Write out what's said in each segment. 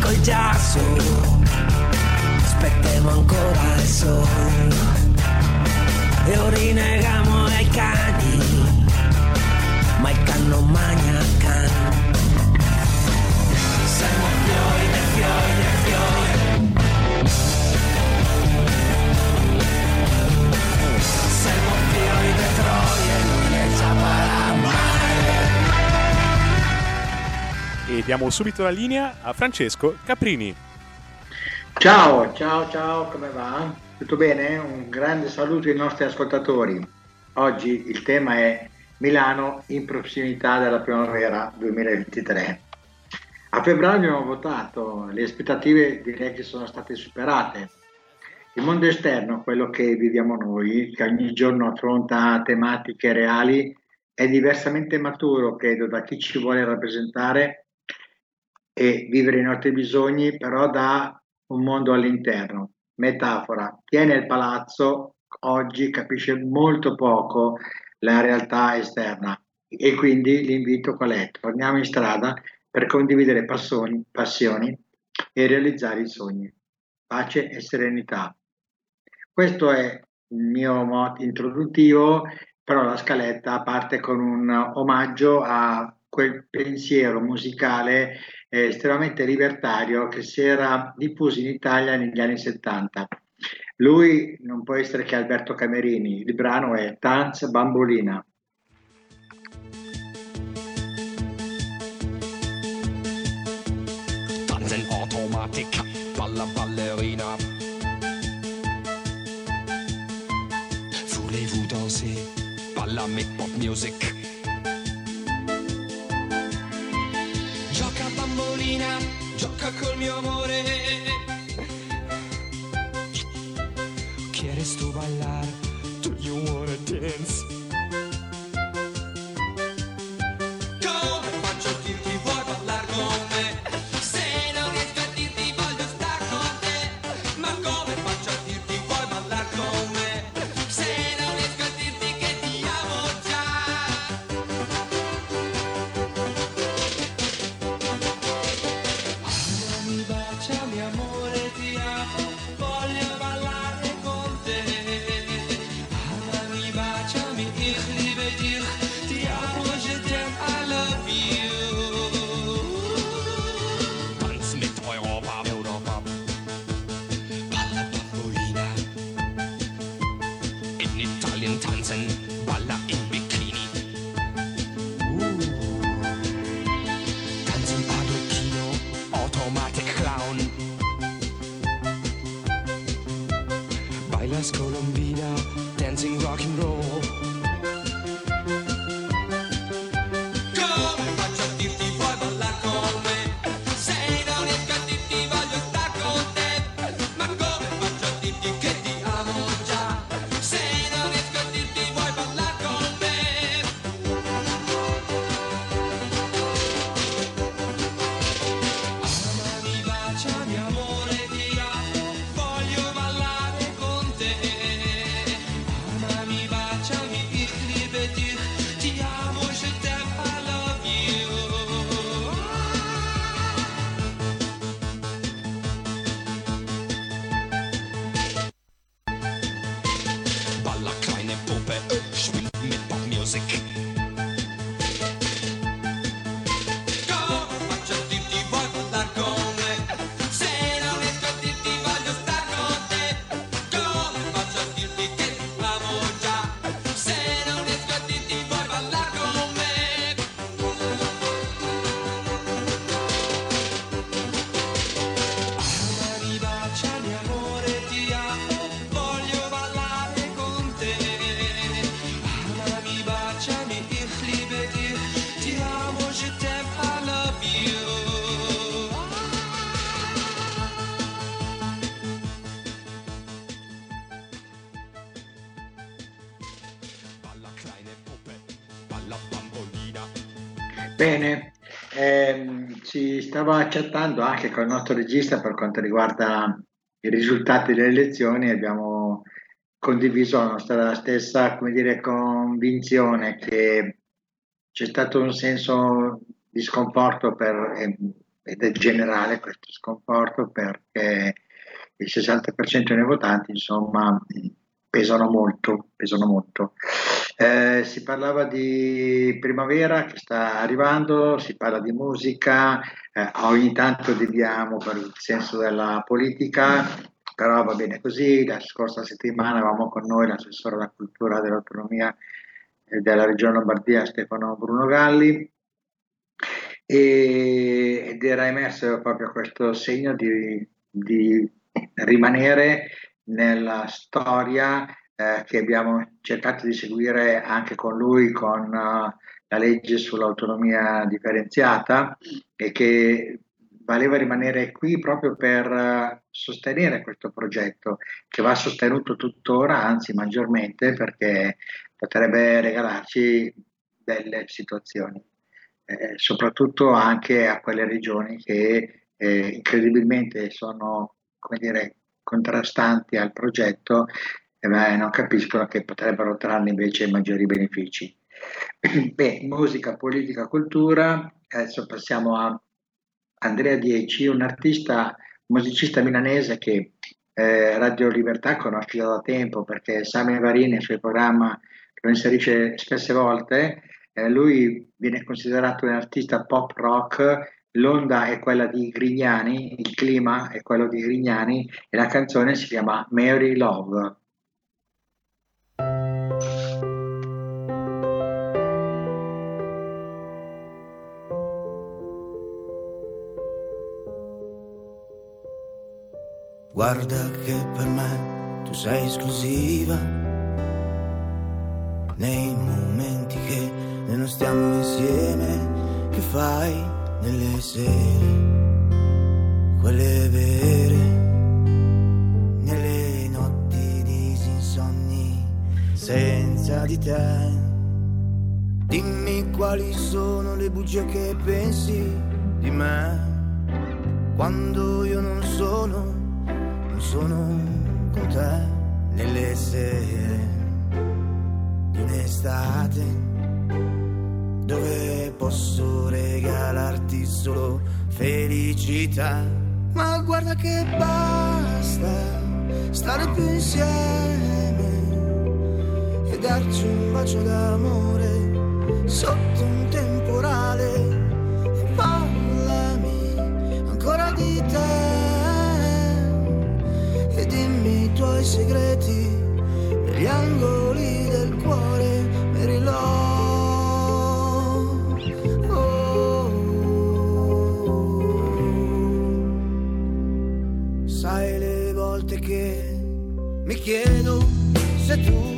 col giasso, aspettiamo ancora il sole. E rinegamo ai cani, ma il can non magna can. E diamo subito la linea a Francesco Caprini. Ciao, ciao, ciao, come va? Tutto bene? Un grande saluto ai nostri ascoltatori. Oggi il tema è Milano in prossimità della primavera 2023. A febbraio abbiamo votato, le aspettative direi che sono state superate. Il mondo esterno, quello che viviamo noi, che ogni giorno affronta tematiche reali, è diversamente maturo, credo, da chi ci vuole rappresentare e vivere i nostri bisogni, però da un mondo all'interno. Metafora, chi è nel palazzo oggi capisce molto poco la realtà esterna e quindi l'invito qual è? Torniamo in strada per condividere passioni, passioni e realizzare i sogni. Pace e serenità. Questo è il mio motto introduttivo, però la scaletta parte con un omaggio a quel pensiero musicale eh, estremamente libertario che si era diffuso in Italia negli anni 70. Lui non può essere che Alberto Camerini, il brano è Tanz Bambolina. Tanzen Automatik, Balla Ballerina. Voulez-vous danser? Balla mit Pop Music. Bambolina, gioca col mio amore. ¿Quieres tú bailar? Do you wanna dance? Ehm, ci stava chattando anche con il nostro regista per quanto riguarda i risultati delle elezioni, abbiamo condiviso la nostra stessa, dire, convinzione che c'è stato un senso di sconforto per, eh, ed è generale questo sconforto perché il 60% dei votanti insomma pesano molto, pesano molto. Eh, si parlava di primavera che sta arrivando, si parla di musica, eh, ogni tanto deviamo per il senso della politica, però va bene così. La scorsa settimana avevamo con noi l'assessore alla cultura dell'autonomia della regione Lombardia Stefano Bruno Galli e, ed era emerso proprio questo segno di, di rimanere nella storia eh, che abbiamo cercato di seguire anche con lui con uh, la legge sull'autonomia differenziata e che valeva rimanere qui proprio per uh, sostenere questo progetto che va sostenuto tuttora, anzi maggiormente perché potrebbe regalarci belle situazioni, eh, soprattutto anche a quelle regioni che eh, incredibilmente sono come dire, contrastanti al progetto eh, non capiscono che potrebbero trarne invece maggiori benefici. Beh, musica, politica, cultura, adesso passiamo a Andrea Dieci, un artista, musicista milanese che eh, Radio Libertà conosce da tempo perché Sammy Varini nel suo programma lo inserisce spesse volte, eh, lui viene considerato un artista pop rock l'onda è quella di Grignani, il clima è quello di Grignani e la canzone si chiama Mary Love. Guarda che per me tu sei esclusiva nei momenti che noi non stiamo insieme, che fai? Nelle sere, quelle vere, nelle notti disinsonni, senza di te. Dimmi quali sono le bugie che pensi di me, quando io non sono, non sono con te, nelle sere di un'estate dove posso regalarti solo felicità. Ma guarda che basta stare più insieme e darci un bacio d'amore sotto un temporale. E parlami ancora di te e dimmi i tuoi segreti negli angoli mi chiedo se tu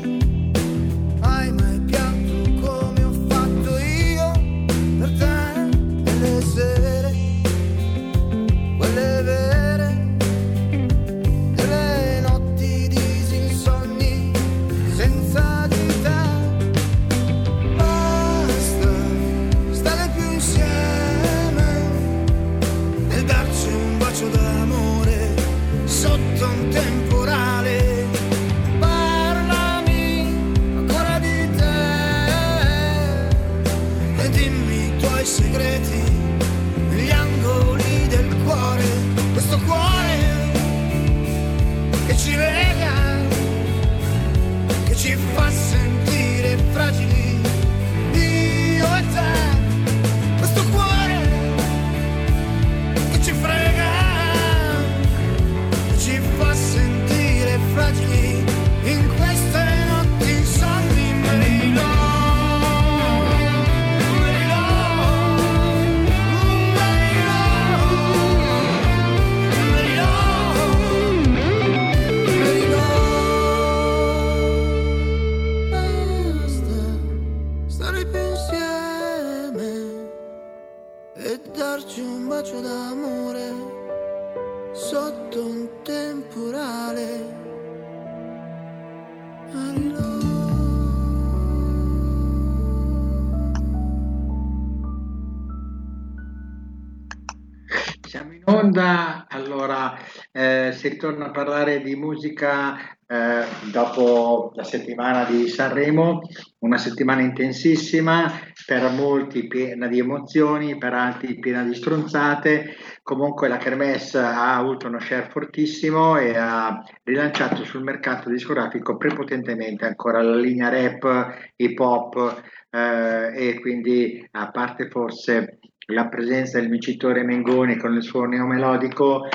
ritorna a parlare di musica eh, dopo la settimana di Sanremo, una settimana intensissima, per molti piena di emozioni, per altri piena di stronzate. Comunque la Kermesse ha avuto uno share fortissimo e ha rilanciato sul mercato discografico prepotentemente ancora la linea rap, hip hop eh, e quindi a parte forse la presenza del vincitore Mengoni con il suo neomelodico eh,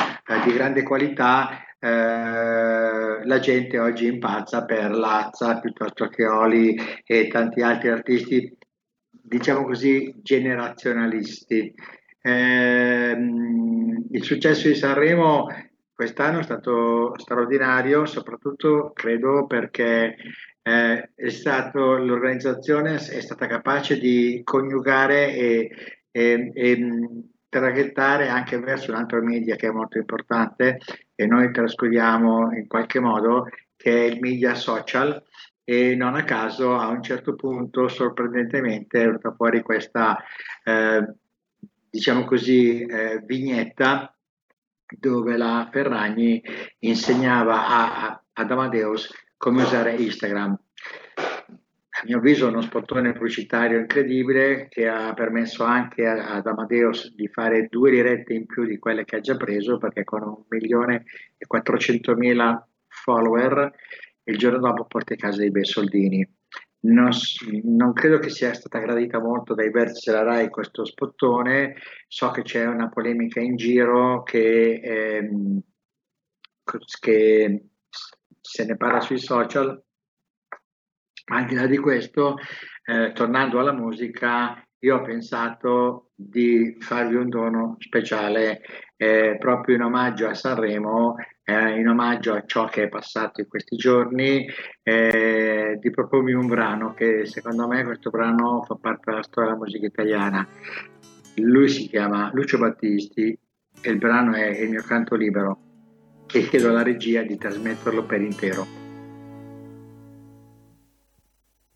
di grande qualità, eh, la gente oggi impazza per Lazza piuttosto che Oli e tanti altri artisti, diciamo così, generazionalisti. Eh, il successo di Sanremo quest'anno è stato straordinario, soprattutto credo perché eh, è stato, l'organizzazione è stata capace di coniugare e, e, e traghettare anche verso un altro media che è molto importante e noi trascuriamo in qualche modo, che è il media social e non a caso a un certo punto sorprendentemente è venuta fuori questa eh, diciamo così eh, vignetta dove la Ferragni insegnava a, ad Amadeus come usare Instagram a mio avviso uno spottone pubblicitario incredibile che ha permesso anche ad Amadeus di fare due dirette in più di quelle che ha già preso perché con un milione e 400 mila follower il giorno dopo porta a casa dei bei soldini. Non, non, credo che sia stata gradita molto dai vertici della RAI questo spottone, so che c'è una polemica in giro che, ehm, che se ne parla sui social, al di là di questo, eh, tornando alla musica, io ho pensato di farvi un dono speciale eh, proprio in omaggio a Sanremo, eh, in omaggio a ciò che è passato in questi giorni, eh, di propormi un brano che secondo me questo brano fa parte della storia della musica italiana. Lui si chiama Lucio Battisti e il brano è Il mio canto libero e chiedo alla regia di trasmetterlo per intero.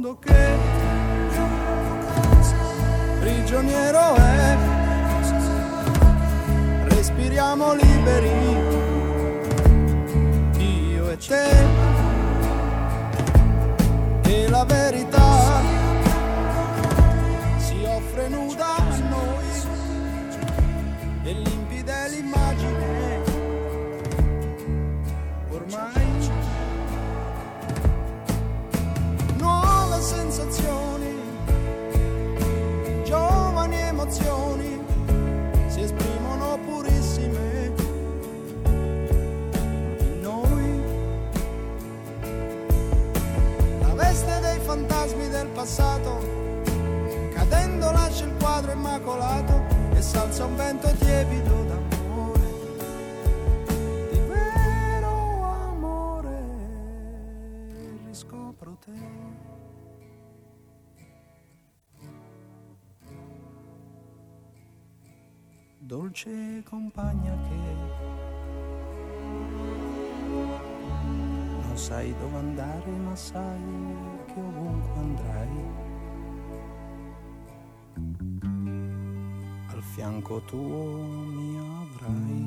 mondo che prigioniero è. Respiriamo liberi fantasmi del passato. Cadendo lascia il quadro immacolato e salza un vento tiepido d'amore. Di vero amore riscopro te. Dolce compagna che non sai dove andare ma sai fianco tuo mi avrai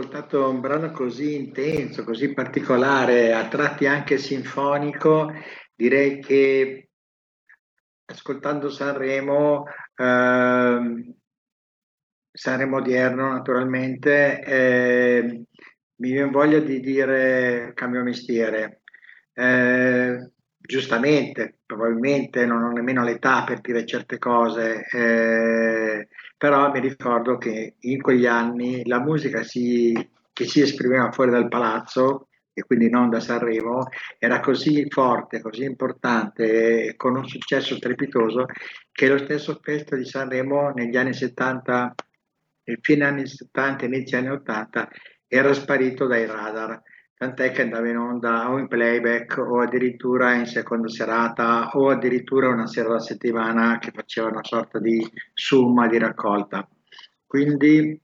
ascoltato un brano così intenso, così particolare, a tratti anche sinfonico, direi che ascoltando Sanremo, ehm, Sanremo odierno naturalmente, eh, mi viene voglia di dire cambio mestiere. Eh, giustamente, probabilmente non ho nemmeno l'età per dire certe cose, eh, però mi ricordo che in quegli anni la musica si- che si esprimeva fuori dal palazzo, e quindi non da Sanremo, era così forte, così importante con un successo strepitoso che lo stesso Festival di Sanremo negli anni 70, e fine anni 70 e inizio anni 80, era sparito dai radar. Tant'è che andava in onda o in playback o addirittura in seconda serata o addirittura una sera alla settimana che faceva una sorta di summa di raccolta. Quindi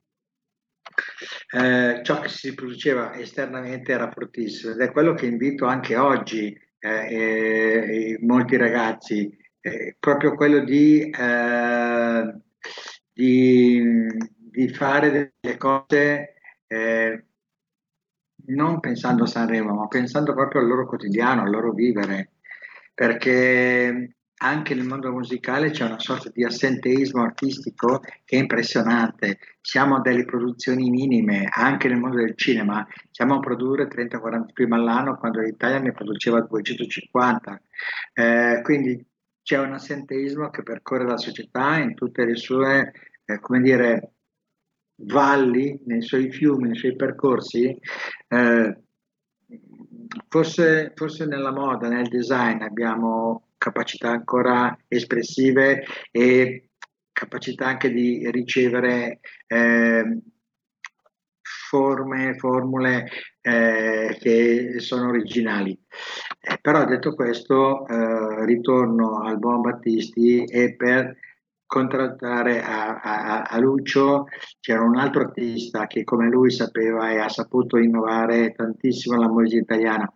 eh, ciò che si produceva esternamente era fortissimo ed è quello che invito anche oggi eh, eh, molti ragazzi, eh, proprio quello di, eh, di, di fare delle cose eh, non pensando a Sanremo, ma pensando proprio al loro quotidiano, al loro vivere, perché anche nel mondo musicale c'è una sorta di assenteismo artistico che è impressionante. Siamo a delle produzioni minime, anche nel mondo del cinema, siamo a produrre 30-40 film all'anno quando l'Italia ne produceva 250. Eh, quindi c'è un assenteismo che percorre la società in tutte le sue, eh, come dire, valli, nei suoi fiumi, nei suoi percorsi. Eh, forse, forse nella moda, nel design abbiamo capacità ancora espressive e capacità anche di ricevere eh, forme, formule eh, che sono originali. Eh, però detto questo, eh, ritorno al buon Battisti e per contrattare a, a, a Lucio c'era un altro artista che come lui sapeva e ha saputo innovare tantissimo la musica italiana.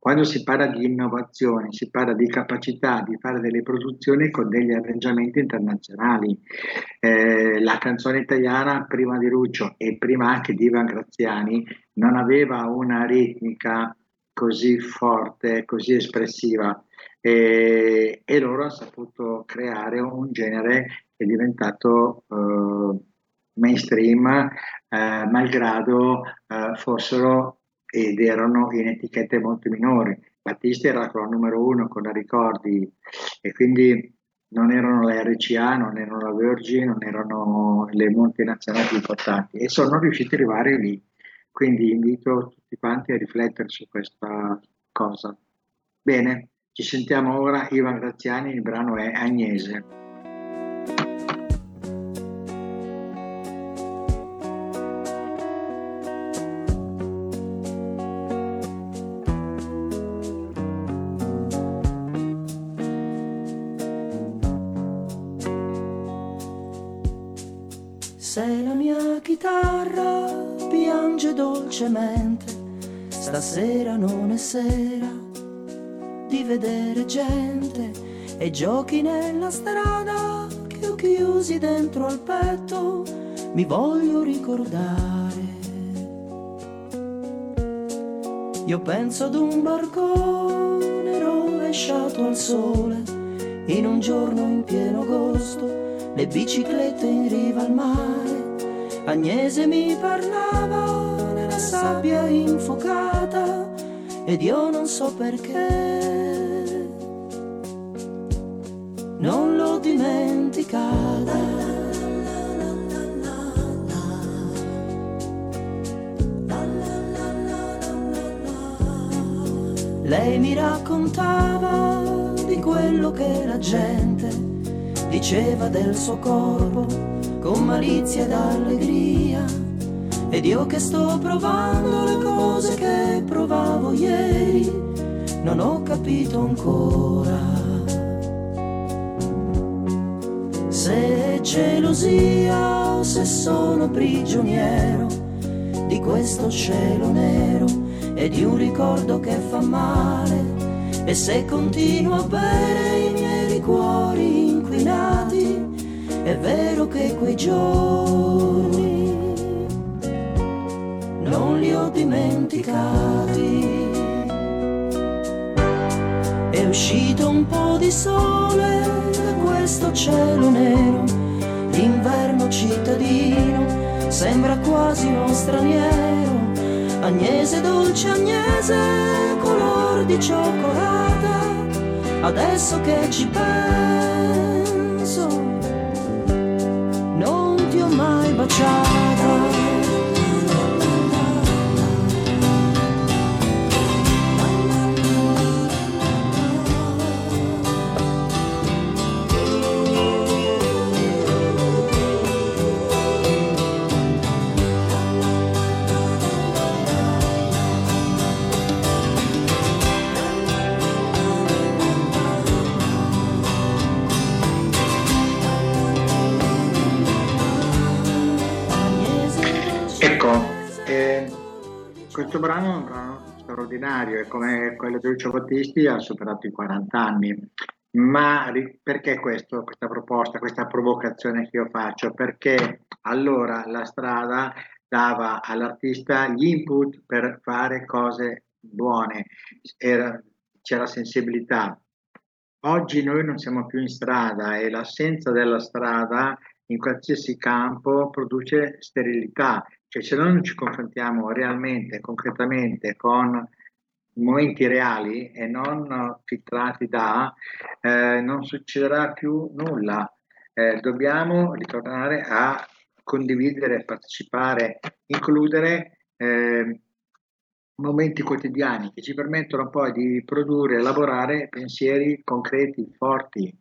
Quando si parla di innovazione, si parla di capacità di fare delle produzioni con degli arrangiamenti internazionali. Eh, la canzone italiana prima di Lucio e prima anche di Ivan Graziani non aveva una ritmica così forte, così espressiva e, e loro hanno saputo creare un genere che è diventato eh, mainstream, eh, malgrado eh, fossero ed erano in etichette molto minori. Battisti era la numero uno con la ricordi e quindi non erano la RCA, non erano la Virgin, non erano le multinazionali importanti e sono riusciti ad arrivare lì. Quindi invito tutti quanti a riflettere su questa cosa. Bene, ci sentiamo ora Ivan Graziani, il brano è Agnese. Se la mia chitarra piange dolcemente, stasera non è sera di vedere gente e giochi nella strada che ho chiusi dentro al petto, mi voglio ricordare. Io penso ad un barcone rovesciato al sole, in un giorno in pieno agosto, le biciclette in riva al mare. Agnese mi parlava nella sabbia infocata ed io non so perché non l'ho dimenticata. Lei mi raccontava di quello che la gente diceva del suo corpo con malizia ed allegria. Ed io che sto provando le cose che provavo ieri, non ho capito ancora. Se è gelosia o se sono prigioniero di questo cielo nero e di un ricordo che fa male. E se continuo a bere i miei liquori inquinati, è vero che quei giorni non li ho dimenticati. È uscito un po' di sole questo cielo nero, l'inverno cittadino sembra quasi uno straniero. Agnese dolce Agnese, color di cioccolata, adesso che ci penso, non ti ho mai baciata. Questo brano è un brano straordinario e come quello di Lucio Battisti ha superato i 40 anni. Ma perché questo, questa proposta, questa provocazione che io faccio? Perché allora la strada dava all'artista gli input per fare cose buone, Era- c'era sensibilità. Oggi noi non siamo più in strada e l'assenza della strada in qualsiasi campo produce sterilità, cioè se noi non ci confrontiamo realmente, concretamente con momenti reali e non filtrati da, eh, non succederà più nulla. Eh, dobbiamo ritornare a condividere, partecipare, includere eh, momenti quotidiani che ci permettono poi di produrre, elaborare pensieri concreti, forti.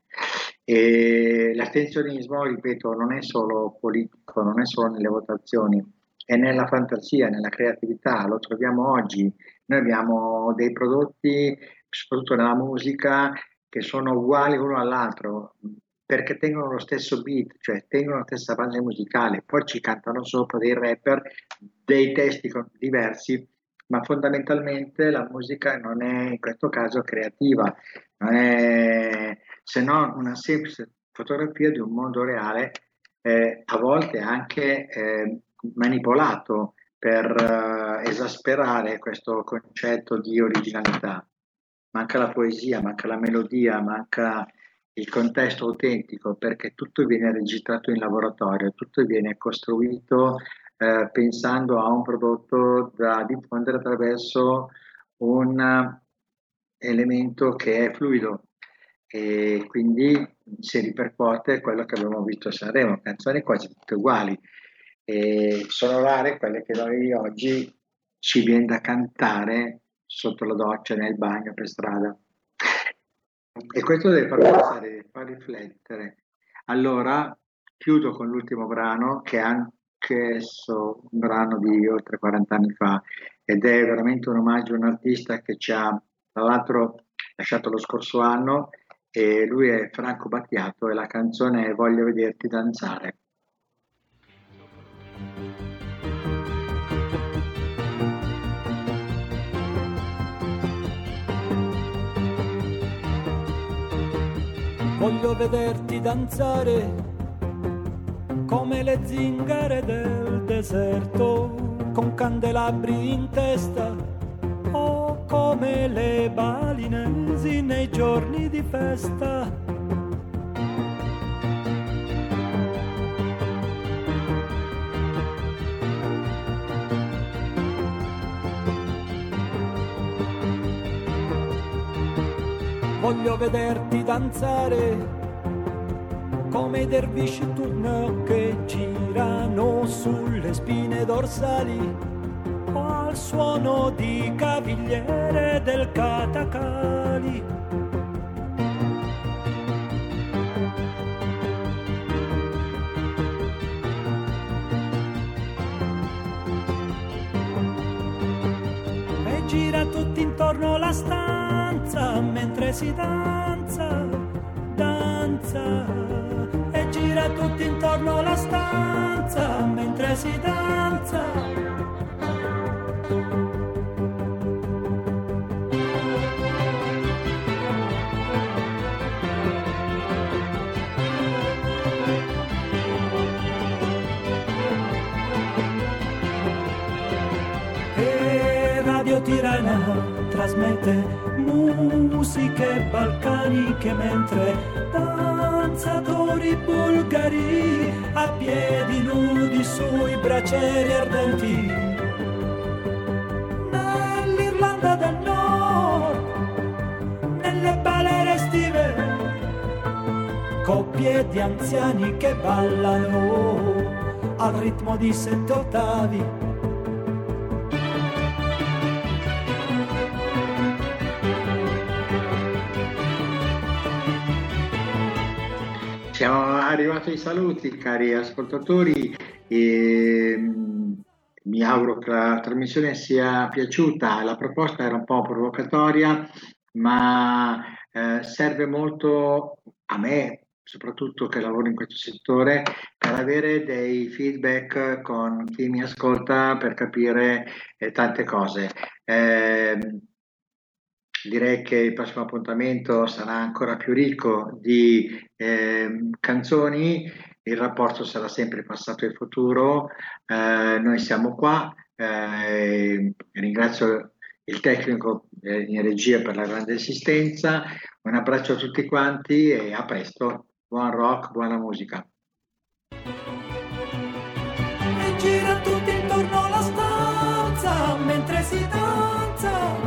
E l'astensionismo, ripeto, non è solo politico, non è solo nelle votazioni, è nella fantasia, nella creatività, lo troviamo oggi. Noi abbiamo dei prodotti, soprattutto nella musica, che sono uguali uno all'altro perché tengono lo stesso beat, cioè tengono la stessa base musicale, poi ci cantano sopra dei rapper, dei testi diversi, ma fondamentalmente la musica non è in questo caso creativa, non è se non una semplice fotografia di un mondo reale, eh, a volte anche eh, manipolato per eh, esasperare questo concetto di originalità. Manca la poesia, manca la melodia, manca il contesto autentico perché tutto viene registrato in laboratorio, tutto viene costruito eh, pensando a un prodotto da diffondere attraverso un elemento che è fluido e quindi si ripercuote quello che abbiamo visto a Sanremo, canzoni quasi tutte uguali e sono rare quelle che noi oggi ci viene da cantare sotto la doccia, nel bagno, per strada. E questo deve far pensare, far riflettere. Allora, chiudo con l'ultimo brano, che è anch'esso un brano di oltre 40 anni fa, ed è veramente un omaggio a un artista che ci ha, tra l'altro, lasciato lo scorso anno, e lui è Franco Battiato e la canzone è Voglio vederti danzare. Voglio vederti danzare come le zingare del deserto, con candelabri in testa, o come le balinesi nei giorni di festa. Voglio vederti danzare come i dervisci turno che girano sulle spine dorsali al suono di cavigliere del catacali. E gira tutti intorno la stanza mentre si danza, danza e gira tutti intorno la stanza mentre si danza. Tirana trasmette musiche balcaniche mentre danzatori bulgari a piedi nudi sui bracieri ardenti. Nell'Irlanda del Nord, nelle balere estive, coppie di anziani che ballano al ritmo di sette ottavi. Siamo arrivati ai saluti, cari ascoltatori. E, mm, mi auguro che la trasmissione sia piaciuta. La proposta era un po' provocatoria, ma eh, serve molto a me, soprattutto che lavoro in questo settore, per avere dei feedback con chi mi ascolta per capire eh, tante cose. Eh, direi che il prossimo appuntamento sarà ancora più ricco di eh, canzoni, il rapporto sarà sempre passato e futuro, eh, noi siamo qua, eh, ringrazio il tecnico eh, in regia per la grande assistenza, un abbraccio a tutti quanti e a presto, buon rock, buona musica. Gira tutti intorno alla stanza mentre si danza.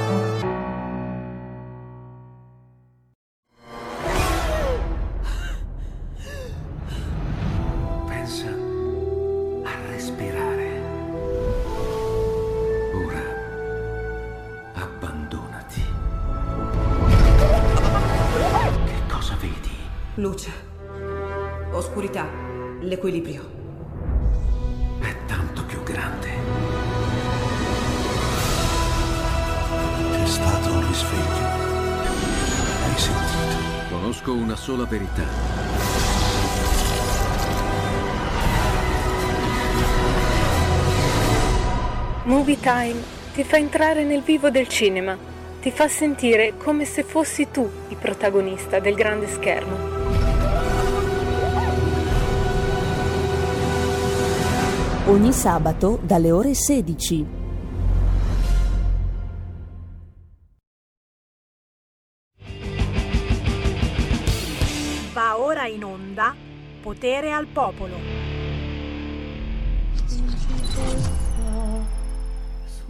Entrare nel vivo del cinema, ti fa sentire come se fossi tu il protagonista del grande schermo. Ogni sabato dalle ore 16. Va ora in onda Potere al popolo.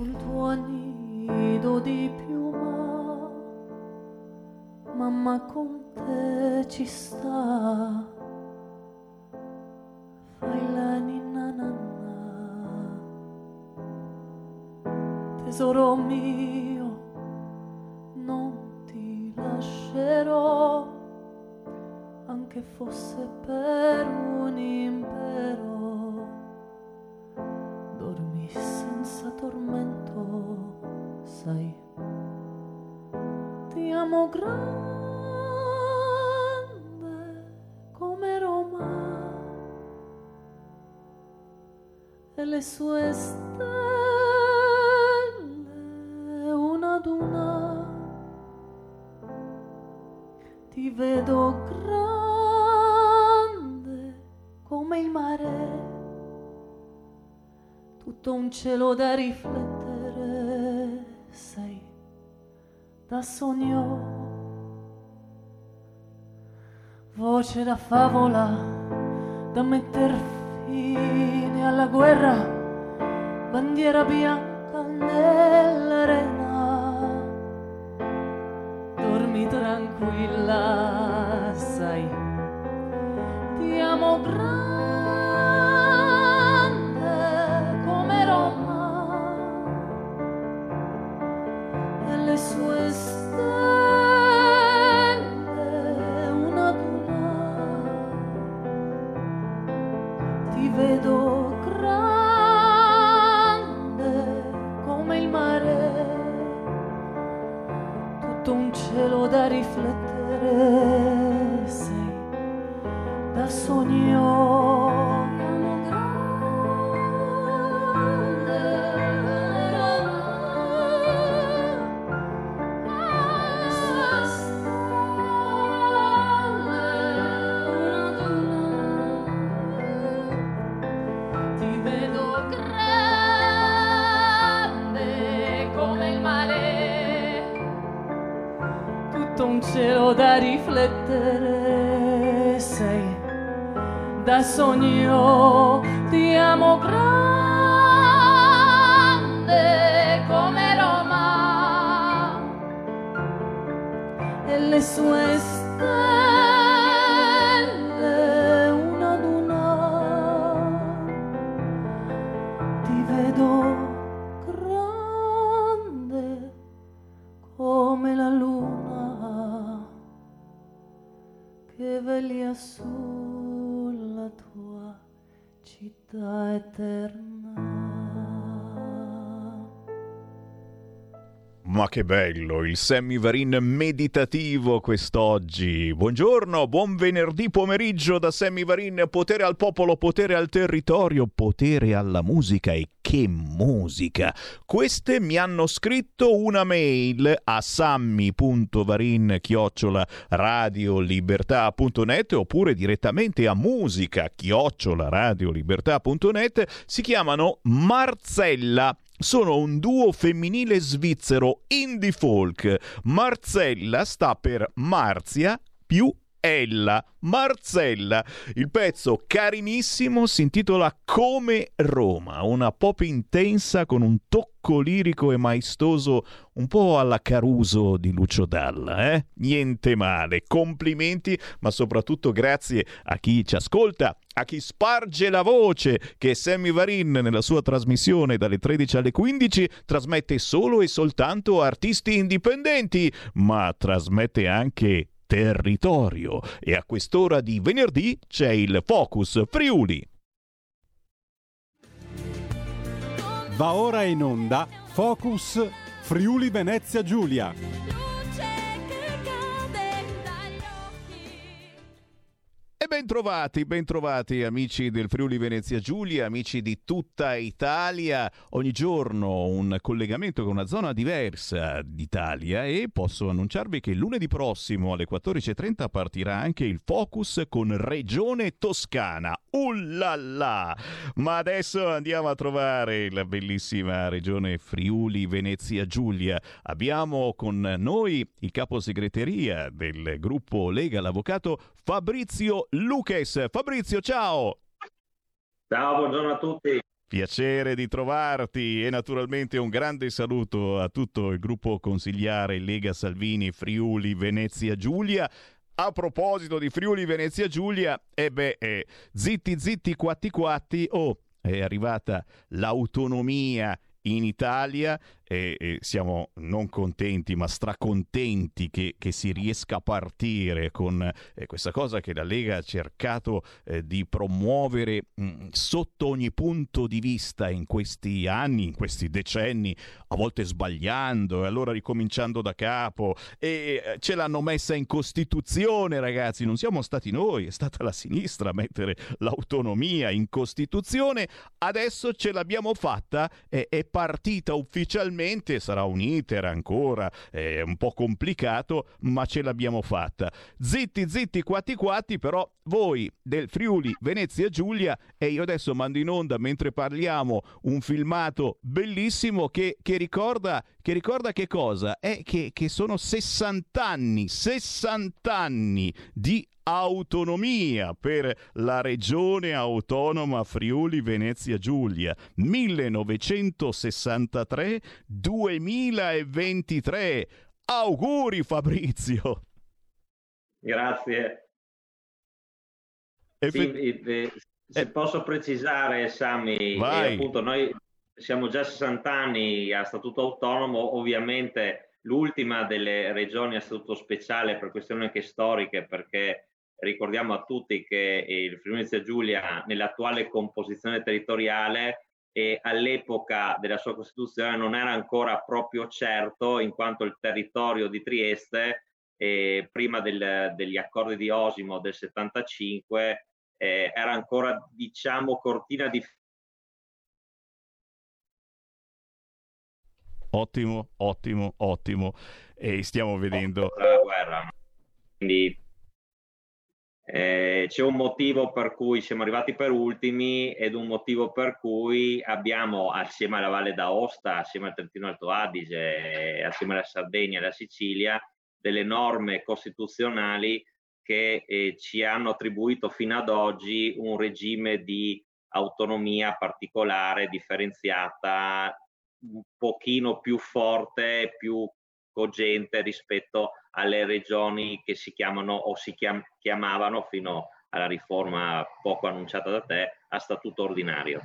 Sul tuo nido di più mamma con te ci sta. Fai la ninna nanna, tesoro mio, non ti lascerò, anche fosse per un impero. Senza tormento, sai. Ti amo grande come Roma e le sue stelle una ad una. Ti vedo grande un cielo da riflettere, sei da sogno. Voce da favola da metter fine alla guerra, bandiera bianca nell'arena. Dormi tranquilla, sai, ti amo grande che bello, il Sammy Varin meditativo quest'oggi. Buongiorno, buon venerdì pomeriggio da Sammy Varin. Potere al popolo, potere al territorio, potere alla musica e che musica. Queste mi hanno scritto una mail a sammy.varin chiocciola radiolibertà.net oppure direttamente a musica chiocciola radiolibertà.net. Si chiamano Marzella sono un duo femminile svizzero indie folk. Marzella sta per Marzia più Ella, Marzella. Il pezzo carinissimo si intitola Come Roma, una pop intensa con un tocco lirico e maestoso un po' alla Caruso di Lucio Dalla, eh? Niente male, complimenti, ma soprattutto grazie a chi ci ascolta, a chi sparge la voce che Sammy Varin nella sua trasmissione dalle 13 alle 15 trasmette solo e soltanto artisti indipendenti, ma trasmette anche territorio e a quest'ora di venerdì c'è il Focus Friuli. Va ora in onda Focus Friuli Venezia Giulia. Bentrovati, bentrovati amici del Friuli Venezia Giulia, amici di tutta Italia. Ogni giorno un collegamento con una zona diversa d'Italia e posso annunciarvi che lunedì prossimo alle 14.30 partirà anche il Focus con Regione Toscana. Ullala! Ma adesso andiamo a trovare la bellissima regione Friuli Venezia Giulia. Abbiamo con noi il capo segreteria del gruppo Lega, l'avvocato Fabrizio Luques. Fabrizio, ciao! Ciao, buongiorno a tutti. Piacere di trovarti e naturalmente un grande saluto a tutto il gruppo consigliare Lega Salvini Friuli Venezia Giulia. A proposito di Friuli Venezia Giulia, e beh, eh, zitti zitti quatti quatti, oh, è arrivata l'autonomia in Italia e, e siamo non contenti ma stracontenti che, che si riesca a partire con eh, questa cosa che la Lega ha cercato eh, di promuovere mh, sotto ogni punto di vista in questi anni, in questi decenni, a volte sbagliando e allora ricominciando da capo. E eh, ce l'hanno messa in Costituzione ragazzi, non siamo stati noi, è stata la sinistra a mettere l'autonomia in Costituzione, adesso ce l'abbiamo fatta, è, è partita ufficialmente Probabilmente sarà un iter ancora, è un po' complicato, ma ce l'abbiamo fatta. Zitti, zitti, quatti, quatti, però voi del Friuli Venezia Giulia e io adesso mando in onda mentre parliamo un filmato bellissimo che, che ricorda che ricorda che cosa? È che, che sono 60 anni, 60 anni di autonomia per la regione autonoma Friuli Venezia Giulia. 1963-2023 auguri Fabrizio. Grazie. Sì, eh, se posso precisare Sami Vai. appunto noi siamo già 60 anni a statuto autonomo ovviamente l'ultima delle regioni a statuto speciale per questioni anche storiche perché ricordiamo a tutti che il Friuli Venezia Giulia nell'attuale composizione territoriale e all'epoca della sua costituzione non era ancora proprio certo in quanto il territorio di Trieste eh, prima del- degli accordi di Osimo del 75 eh, era ancora diciamo cortina di ottimo ottimo ottimo e stiamo vedendo la guerra. Quindi eh, c'è un motivo per cui siamo arrivati per ultimi ed un motivo per cui abbiamo assieme alla Valle d'Aosta, assieme al Trentino Alto Adige, eh, assieme alla Sardegna e alla Sicilia, delle norme costituzionali che eh, ci hanno attribuito fino ad oggi un regime di autonomia particolare, differenziata, un pochino più forte, più cogente rispetto alle regioni che si chiamano o si chiam- chiamavano fino alla riforma poco annunciata da te a statuto ordinario.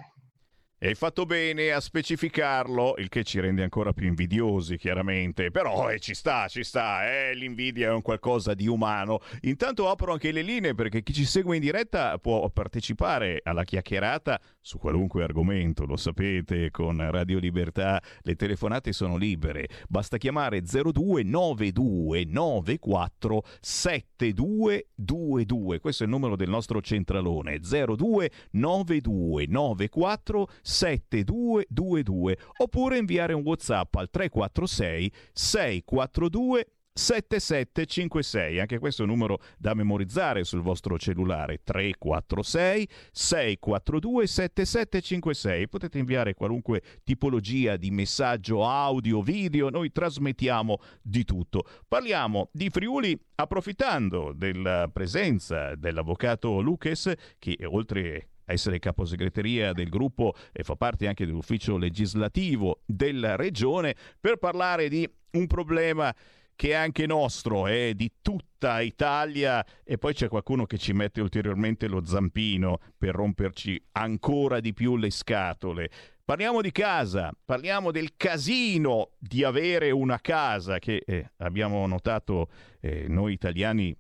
E hai fatto bene a specificarlo, il che ci rende ancora più invidiosi, chiaramente. Però eh, ci sta, ci sta, eh, l'invidia è un qualcosa di umano. Intanto apro anche le linee perché chi ci segue in diretta può partecipare alla chiacchierata su qualunque argomento, lo sapete, con Radio Libertà le telefonate sono libere. Basta chiamare 029294 7222. Questo è il numero del nostro centralone 029294 7222 oppure inviare un WhatsApp al 346 642 7756, anche questo è un numero da memorizzare sul vostro cellulare 346 642 7756. Potete inviare qualunque tipologia di messaggio audio, video, noi trasmettiamo di tutto. Parliamo di Friuli approfittando della presenza dell'avvocato Lucas che oltre essere caposegreteria del gruppo e fa parte anche dell'ufficio legislativo della regione per parlare di un problema che è anche nostro, è di tutta Italia e poi c'è qualcuno che ci mette ulteriormente lo zampino per romperci ancora di più le scatole. Parliamo di casa, parliamo del casino di avere una casa che eh, abbiamo notato eh, noi italiani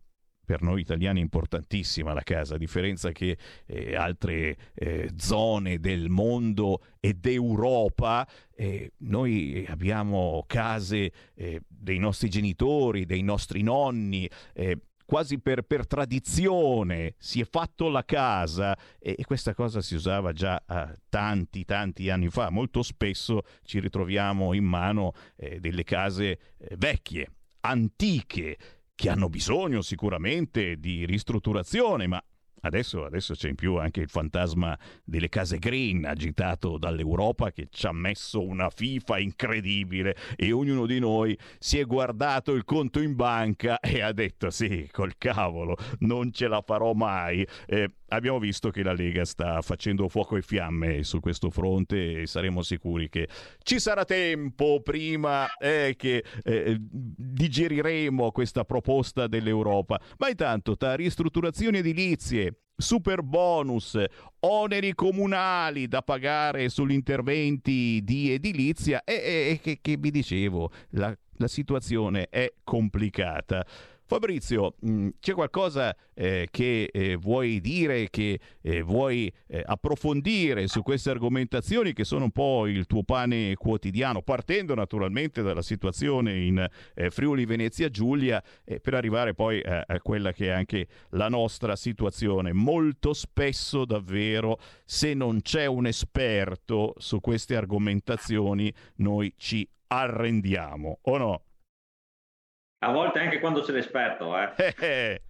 per noi italiani importantissima la casa, a differenza che eh, altre eh, zone del mondo e d'Europa, eh, noi abbiamo case eh, dei nostri genitori, dei nostri nonni, eh, quasi per, per tradizione si è fatto la casa e, e questa cosa si usava già eh, tanti tanti anni fa. Molto spesso ci ritroviamo in mano eh, delle case eh, vecchie, antiche, che hanno bisogno sicuramente di ristrutturazione, ma adesso, adesso c'è in più anche il fantasma delle case green agitato dall'Europa che ci ha messo una FIFA incredibile e ognuno di noi si è guardato il conto in banca e ha detto sì, col cavolo, non ce la farò mai. Eh, abbiamo visto che la Lega sta facendo fuoco e fiamme su questo fronte e saremo sicuri che ci sarà tempo prima eh, che eh, digeriremo questa proposta dell'Europa. Ma intanto, tra ristrutturazioni edilizie, super bonus, oneri comunali da pagare sugli interventi di edilizia e, e che, che vi dicevo, la, la situazione è complicata. Fabrizio, mh, c'è qualcosa eh, che eh, vuoi dire, che eh, vuoi eh, approfondire su queste argomentazioni che sono un po' il tuo pane quotidiano, partendo naturalmente dalla situazione in eh, Friuli Venezia Giulia eh, per arrivare poi a quella che è anche la nostra situazione. Molto spesso davvero se non c'è un esperto su queste argomentazioni noi ci arrendiamo, o no? A volte anche quando c'è l'esperto, eh.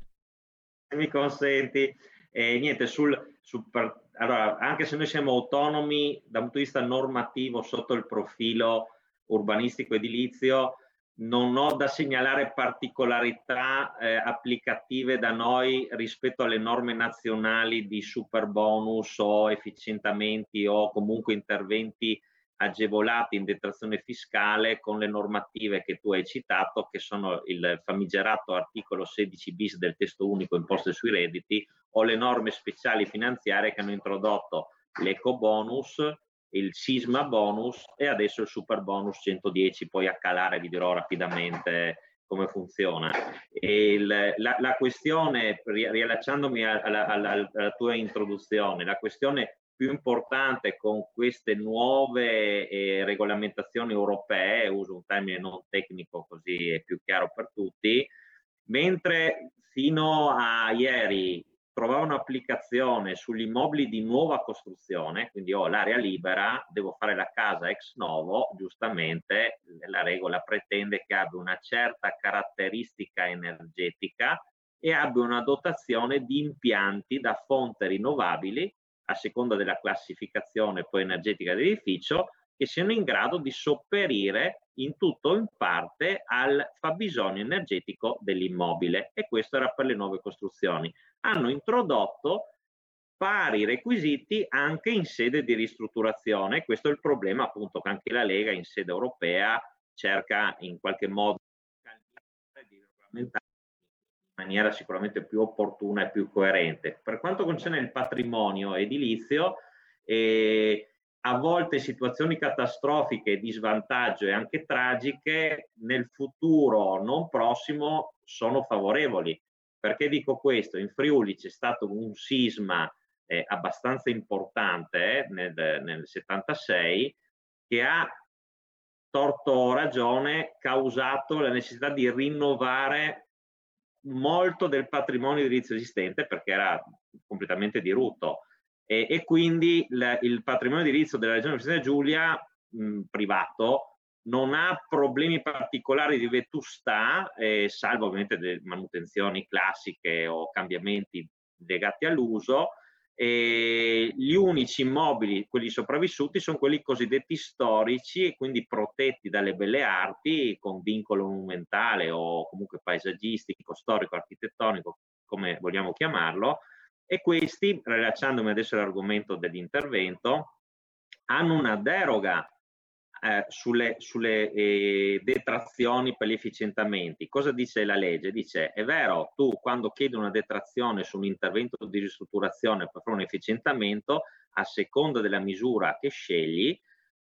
Se mi consenti. E niente, sul, sul per- allora, anche se noi siamo autonomi da un punto di vista normativo sotto il profilo urbanistico edilizio, non ho da segnalare particolarità eh, applicative da noi rispetto alle norme nazionali di super bonus o efficientamenti o comunque interventi agevolati in detrazione fiscale con le normative che tu hai citato, che sono il famigerato articolo 16 bis del testo unico imposte sui redditi o le norme speciali finanziarie che hanno introdotto l'eco bonus, il sisma bonus e adesso il super bonus 110, poi a calare vi dirò rapidamente come funziona. Il, la, la, questione, riallacciandomi alla, alla, alla tua introduzione, la questione più importante con queste nuove eh, regolamentazioni europee, uso un termine non tecnico così è più chiaro per tutti, mentre fino a ieri trovavano applicazione sugli immobili di nuova costruzione, quindi ho l'area libera, devo fare la casa ex novo, giustamente la regola pretende che abbia una certa caratteristica energetica e abbia una dotazione di impianti da fonte rinnovabili a seconda della classificazione poi energetica dell'edificio, che siano in grado di sopperire in tutto o in parte al fabbisogno energetico dell'immobile e questo era per le nuove costruzioni. Hanno introdotto pari requisiti anche in sede di ristrutturazione, questo è il problema appunto che anche la Lega in sede europea cerca in qualche modo di regolamentare maniera sicuramente più opportuna e più coerente. Per quanto concerne il patrimonio edilizio, eh, a volte situazioni catastrofiche di svantaggio e anche tragiche nel futuro non prossimo sono favorevoli. Perché dico questo? In Friuli c'è stato un sisma eh, abbastanza importante eh, nel, nel 76 che ha torto ragione causato la necessità di rinnovare molto del patrimonio edilizio esistente perché era completamente dirutto e, e quindi il, il, patrimonio edilizio della regione di Giulia mh, privato non ha problemi particolari di vetustà, eh, salvo ovviamente delle manutenzioni classiche o cambiamenti legati all'uso, e gli unici immobili, quelli sopravvissuti, sono quelli cosiddetti storici e quindi protetti dalle belle arti con vincolo monumentale o comunque paesaggistico, storico, architettonico, come vogliamo chiamarlo. E questi, rilacciandomi adesso all'argomento dell'intervento, hanno una deroga eh, sulle, sulle eh, detrazioni per gli efficientamenti. Cosa dice la legge? Dice, è vero, tu quando chiedi una detrazione su un intervento di ristrutturazione per fare un efficientamento, a seconda della misura che scegli,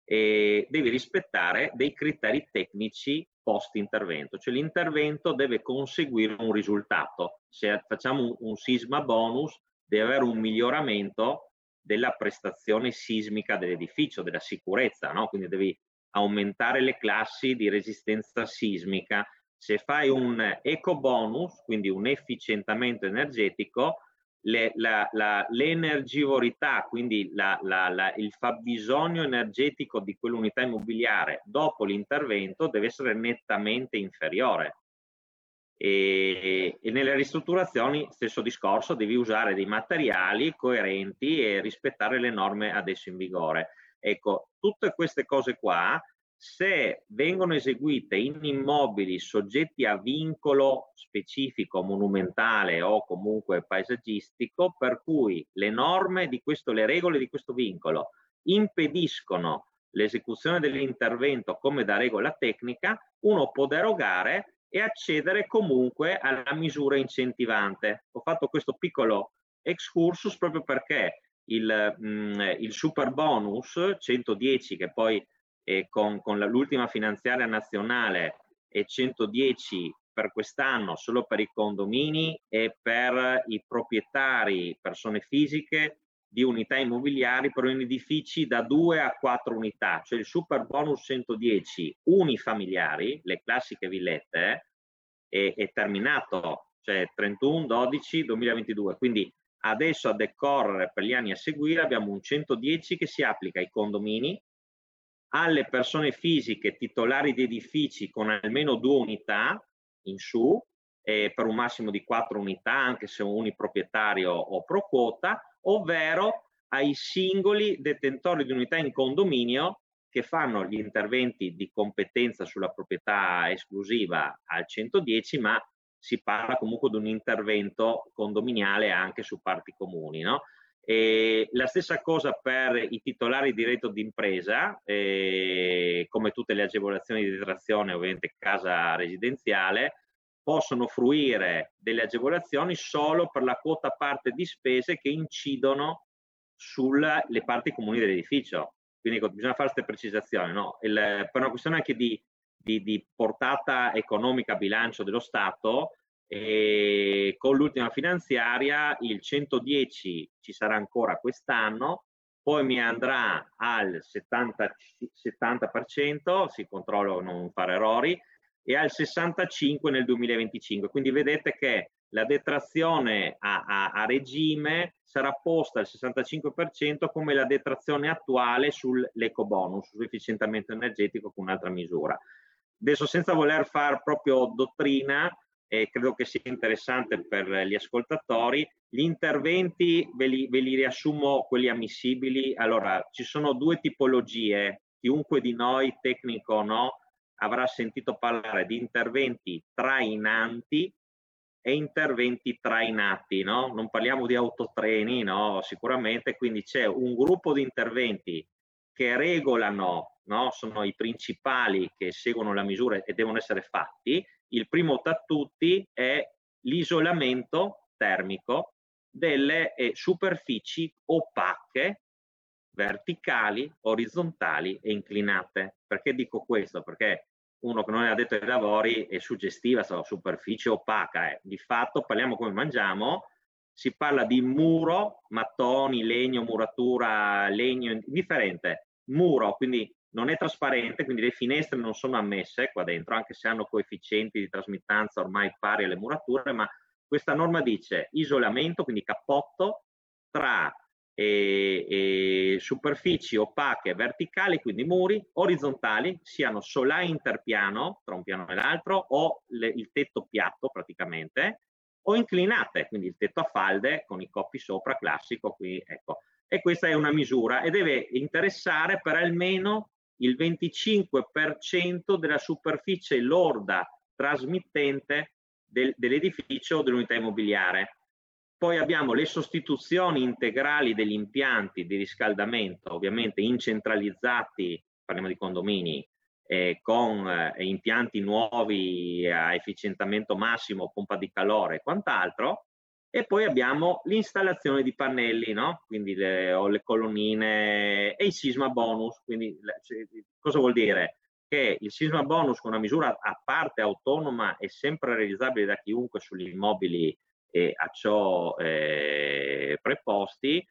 eh, devi rispettare dei criteri tecnici post intervento, cioè l'intervento deve conseguire un risultato. Se facciamo un, un sisma bonus, deve avere un miglioramento della prestazione sismica dell'edificio, della sicurezza, no? quindi devi aumentare le classi di resistenza sismica. Se fai un eco bonus, quindi un efficientamento energetico, le, la, la, l'energivorità, quindi la, il fabbisogno energetico di quell'unità immobiliare dopo l'intervento deve essere nettamente inferiore. E, e nelle ristrutturazioni stesso discorso, devi usare dei materiali coerenti e rispettare le norme adesso in vigore. Ecco, tutte queste cose qua, se vengono eseguite in immobili soggetti a vincolo specifico, monumentale o comunque paesaggistico, per cui le norme di questo, le regole di questo vincolo impediscono l'esecuzione dell'intervento come da regola tecnica, uno può derogare e accedere comunque alla misura incentivante. Ho fatto questo piccolo excursus proprio perché il, mh, il super bonus 110 che poi eh, con, con l'ultima finanziaria nazionale è 110 per quest'anno solo per i condomini e per i proprietari, persone fisiche di unità immobiliari per edifici da 2 a 4 unità, cioè il super bonus 110 unifamiliari, le classiche villette, è, è terminato, cioè 31 12 2022, quindi adesso a decorrere per gli anni a seguire abbiamo un 110 che si applica ai condomini, alle persone fisiche titolari di edifici con almeno due unità in su, eh, per un massimo di quattro unità, anche se uniproprietario o pro quota, ovvero ai singoli detentori di unità in condominio che fanno gli interventi di competenza sulla proprietà esclusiva al 110, ma si parla comunque di un intervento condominiale anche su parti comuni. No? E la stessa cosa per i titolari di reddito d'impresa, eh, come tutte le agevolazioni di detrazione, ovviamente casa residenziale, possono fruire delle agevolazioni solo per la quota parte di spese che incidono sulle parti comuni dell'edificio. Quindi bisogna fare queste precisazioni. No? Il, per una questione anche di, di, di portata economica a bilancio dello Stato, e con l'ultima finanziaria il 110 ci sarà ancora quest'anno, poi mi andrà al 70, 70% si controlla non fare errori, e al 65 nel 2025. Quindi vedete che la detrazione a, a, regime sarà posta al 65% come la detrazione attuale sull'eco bonus, sull'efficientamento energetico con un'altra misura. Adesso senza voler fare proprio dottrina, eh, credo che sia interessante per gli ascoltatori, gli interventi ve li, ve li riassumo quelli ammissibili. Allora, ci sono due tipologie, chiunque di noi, tecnico o no, avrà sentito parlare di interventi trainanti e interventi trainati, no? Non parliamo di autotreni, no? Sicuramente, quindi c'è un gruppo di interventi che regolano, no? Sono i principali che seguono la misura e devono essere fatti. Il primo tra tutti è l'isolamento termico delle eh, superfici opache verticali, orizzontali e inclinate. Perché dico questo? Perché uno che non è addetto ai lavori è suggestiva, so, superficie opaca. Eh. Di fatto parliamo come mangiamo, si parla di muro, mattoni, legno, muratura, legno, indifferente. Muro, quindi non è trasparente, quindi le finestre non sono ammesse qua dentro, anche se hanno coefficienti di trasmittanza ormai pari alle murature, ma questa norma dice isolamento, quindi cappotto, tra e, e superfici opache verticali, quindi muri orizzontali, siano solai interpiano tra un piano e l'altro o le, il tetto piatto praticamente, o inclinate, quindi il tetto a falde con i coppi sopra, classico qui, ecco. E questa è una misura e deve interessare per almeno il 25% della superficie lorda trasmittente del, dell'edificio o dell'unità immobiliare. Poi abbiamo le sostituzioni integrali degli impianti di riscaldamento, ovviamente incentralizzati, parliamo di condomini, eh, con eh, impianti nuovi a efficientamento massimo, pompa di calore e quant'altro. E poi abbiamo l'installazione di pannelli, no? quindi le, o le colonnine e il sisma bonus. Quindi, cioè, cosa vuol dire? Che il sisma bonus, con una misura a parte autonoma e sempre realizzabile da chiunque sugli immobili e a ciò eh, preposti,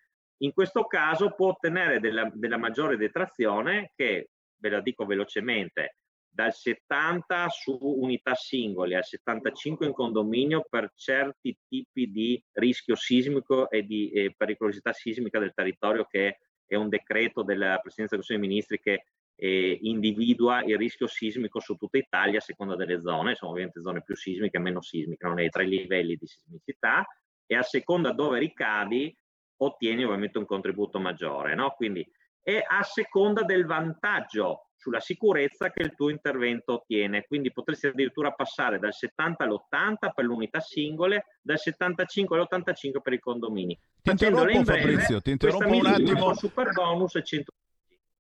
in questo caso può ottenere della, della, maggiore detrazione che, ve la dico velocemente, dal 70 su unità singole al 75 in condominio per certi tipi di rischio sismico e di eh, pericolosità sismica del territorio che è un decreto della Presidenza del Consiglio dei Ministri che eh, individua il rischio sismico su tutta Italia a seconda delle zone, sono ovviamente zone più sismiche e meno sismiche, non hai tre livelli di sismicità e a seconda dove ricadi ottieni ovviamente un contributo maggiore, no? Quindi è a seconda del vantaggio sulla sicurezza che il tuo intervento ottiene. Quindi potresti addirittura passare dal 70 all'80 per le unità singole, dal 75 all'85 per i condomini. Ti interrompo in breve, Fabrizio, ti questa interrompo un attimo. super bonus e 100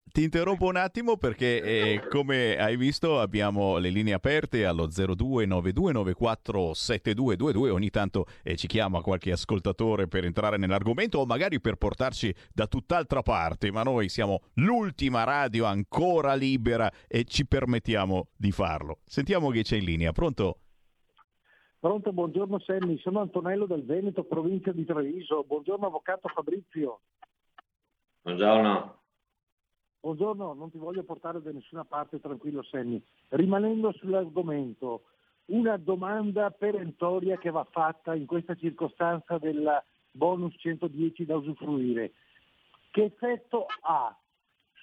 Ti interrompo un attimo perché eh, come hai visto abbiamo le linee aperte allo 0292947222, ogni tanto eh, ci chiama qualche ascoltatore per entrare nell'argomento o magari per portarci da tutt'altra parte, ma noi siamo l'ultima radio ancora libera e ci permettiamo di farlo. Sentiamo chi c'è in linea, pronto? Pronto, buongiorno Sammy, sono Antonello del Veneto, provincia di Treviso. Buongiorno avvocato Fabrizio. Buongiorno. Buongiorno, non ti voglio portare da nessuna parte, tranquillo Sammy. Rimanendo sull'argomento, una domanda perentoria che va fatta in questa circostanza del bonus 110 da usufruire. Che effetto ha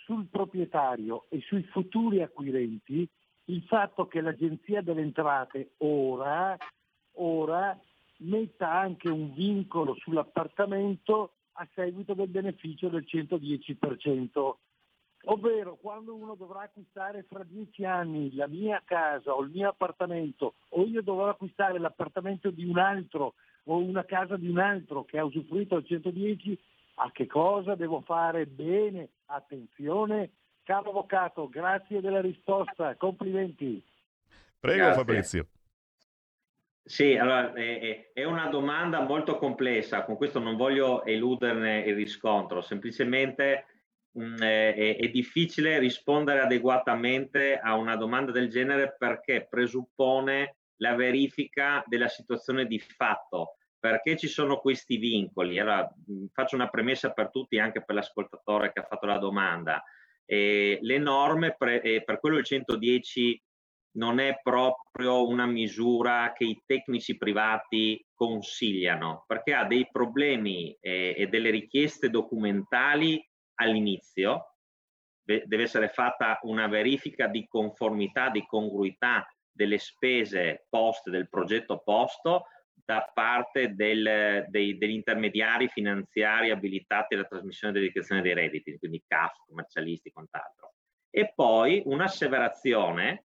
sul proprietario e sui futuri acquirenti il fatto che l'Agenzia delle Entrate ora, ora metta anche un vincolo sull'appartamento a seguito del beneficio del 110%? Ovvero quando uno dovrà acquistare fra dieci anni la mia casa o il mio appartamento o io dovrò acquistare l'appartamento di un altro o una casa di un altro che ha usufruito del 110, a che cosa devo fare bene? Attenzione, caro avvocato, grazie della risposta, complimenti. Prego Grazie. Fabrizio. Sì, allora è, è- è una domanda molto complessa, con questo non voglio eluderne il riscontro, semplicemente mh, è, è- è difficile rispondere adeguatamente a una domanda del genere perché presuppone la verifica della situazione di fatto, perché ci sono questi vincoli. Allora, mh, faccio una premessa per tutti, anche per l'ascoltatore che ha fatto la domanda. Eh, le norme, pre- eh, per quello il 110 non è proprio una misura che i tecnici privati consigliano, perché ha dei problemi eh, e delle richieste documentali all'inizio, de- deve essere fatta una verifica di conformità, di congruità delle spese poste, del progetto posto da parte del- dei- degli intermediari finanziari abilitati alla trasmissione e dedicazione dei redditi, quindi CAF, commercialisti e quant'altro. E poi un'asseverazione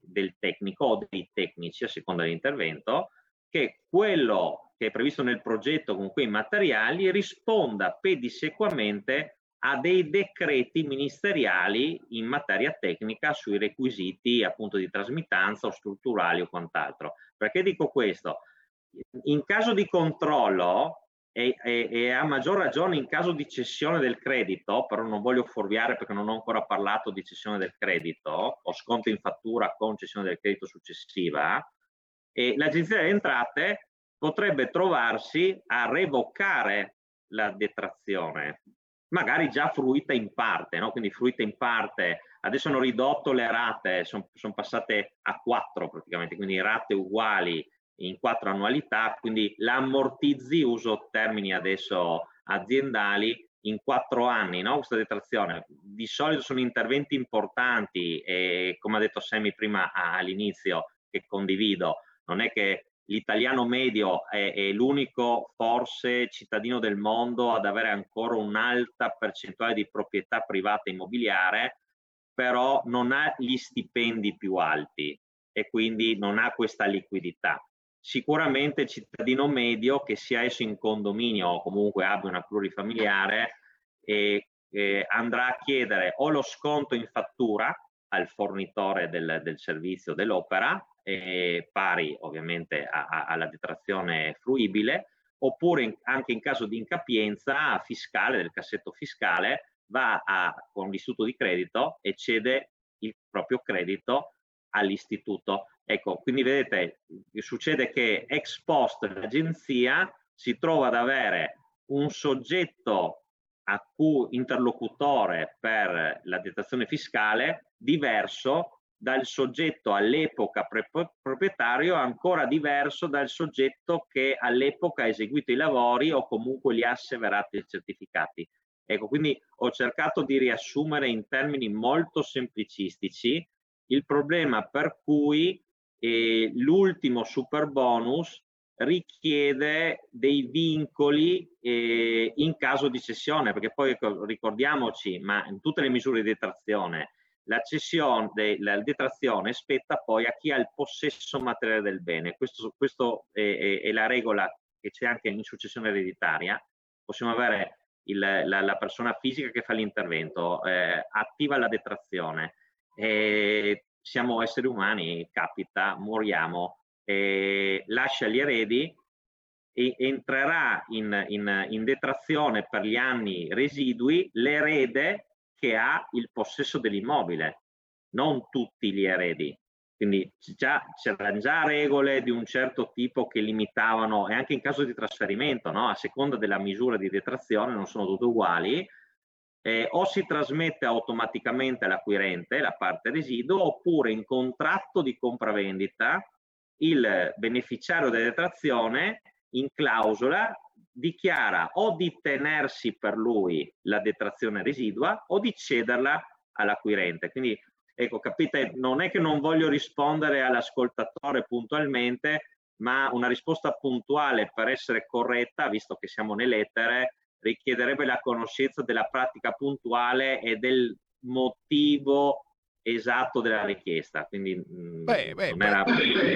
del tecnico o dei tecnici a seconda dell'intervento che quello che è previsto nel progetto con quei materiali risponda pedissequamente a dei decreti ministeriali in materia tecnica sui requisiti appunto di trasmittanza o strutturali o quant'altro. Perché dico questo? In caso di controllo e, e- e a maggior ragione in caso di cessione del credito, però non voglio fuorviare perché non ho ancora parlato di cessione del credito o sconto in fattura con cessione del credito successiva, l'Agenzia delle Entrate potrebbe trovarsi a revocare la detrazione, magari già fruita in parte, no? quindi fruita in parte. Adesso hanno ridotto le rate, sono passate a quattro praticamente, quindi rate uguali in quattro annualità, quindi la ammortizzi, uso termini adesso aziendali, in quattro anni, no? questa detrazione. Di solito sono interventi importanti e come ha detto Semi prima all'inizio, che condivido, non è che l'italiano medio è, è l'unico forse cittadino del mondo ad avere ancora un'alta percentuale di proprietà privata immobiliare, però non ha gli stipendi più alti e quindi non ha questa liquidità. Sicuramente il cittadino medio, che sia esso in condominio o comunque abbia una plurifamiliare, eh, eh, andrà a chiedere o lo sconto in fattura al fornitore del, del servizio dell'opera, eh, pari ovviamente a- a- alla detrazione fruibile, oppure in- anche in caso di incapienza fiscale, del cassetto fiscale, va a- con l'istituto di credito e cede il proprio credito all'istituto. Ecco, quindi vedete, succede che ex post l'agenzia si trova ad avere un soggetto a cui interlocutore per la detrazione fiscale diverso dal soggetto all'epoca proprietario, ancora diverso dal soggetto che all'epoca ha eseguito i lavori o comunque li ha asseverati e certificati. Ecco, quindi ho cercato di riassumere in termini molto semplicistici il problema per cui eh, l'ultimo super bonus richiede dei vincoli eh, in caso di cessione, perché poi ecco, ricordiamoci, ma in tutte le misure di detrazione, la cessione, de, la detrazione spetta poi a chi ha il possesso materiale del bene. È, è, è, la regola che c'è anche in successione ereditaria. Possiamo avere il, la, la, persona fisica che fa l'intervento, eh, attiva la detrazione. Eh, siamo esseri umani, capita, moriamo, eh, lascia gli eredi e entrerà in, in, in detrazione per gli anni residui l'erede che ha il possesso dell'immobile, non tutti gli eredi. Quindi già, c'erano già regole di un certo tipo che limitavano, e anche in caso di trasferimento, no? a seconda della misura di detrazione, non sono tutte uguali, eh, o si trasmette automaticamente all'acquirente la parte residuo, oppure in contratto di compravendita il beneficiario della detrazione in clausola dichiara o di tenersi per lui la detrazione residua o di cederla all'acquirente. Quindi, ecco, capite, non è che non voglio rispondere all'ascoltatore puntualmente, ma una risposta puntuale per essere corretta, visto che siamo nelle lettere, richiederebbe la conoscenza della pratica puntuale e del motivo esatto della richiesta. Quindi mm, beh, beh, era...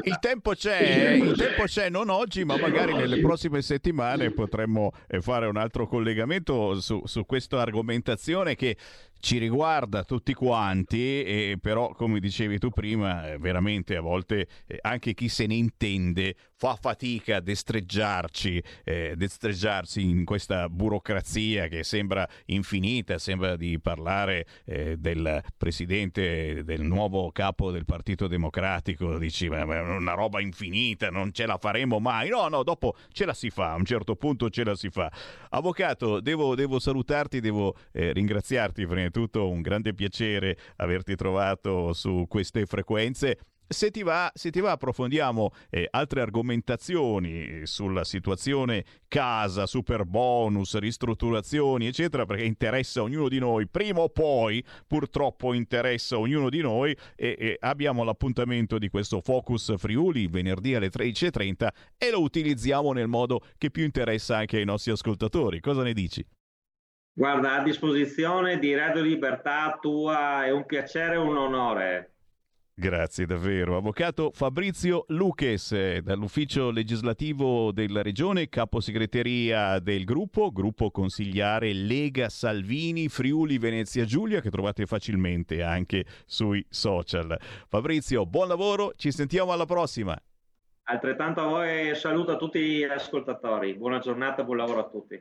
il, tempo c'è, il tempo c'è, non oggi, ma magari nelle prossime settimane potremmo eh, fare un altro collegamento su, su questa argomentazione che ci riguarda tutti quanti, e però come dicevi tu prima, eh, veramente a volte eh, anche chi se ne intende fa fatica a destreggiarci, eh, destreggiarsi in questa burocrazia che sembra infinita, sembra di parlare eh, del presidente, del nuovo capo del Partito Democratico, dici ma è una roba infinita, non ce la faremo mai, no, no, dopo ce la si fa, a un certo punto ce la si fa. Avvocato, devo, devo salutarti, devo eh, ringraziarti prima di tutto, un grande piacere averti trovato su queste frequenze. Se ti va, se ti va approfondiamo eh, altre argomentazioni sulla situazione casa, super bonus, ristrutturazioni, eccetera, perché interessa ognuno di noi, prima o poi purtroppo interessa ognuno di noi e, e abbiamo l'appuntamento di questo Focus Friuli venerdì alle 13.30 e lo utilizziamo nel modo che più interessa anche ai nostri ascoltatori. Cosa ne dici? Guarda, a disposizione di Radio Libertà tua è un piacere e un onore. Grazie davvero. Avvocato Fabrizio Luches, eh, dall'ufficio legislativo della Regione, caposegreteria del gruppo, gruppo consigliare Lega Salvini Friuli Venezia Giulia, che trovate facilmente anche sui social. Fabrizio, buon lavoro, ci sentiamo alla prossima. Altrettanto a voi saluto a tutti gli ascoltatori. Buona giornata, buon lavoro a tutti.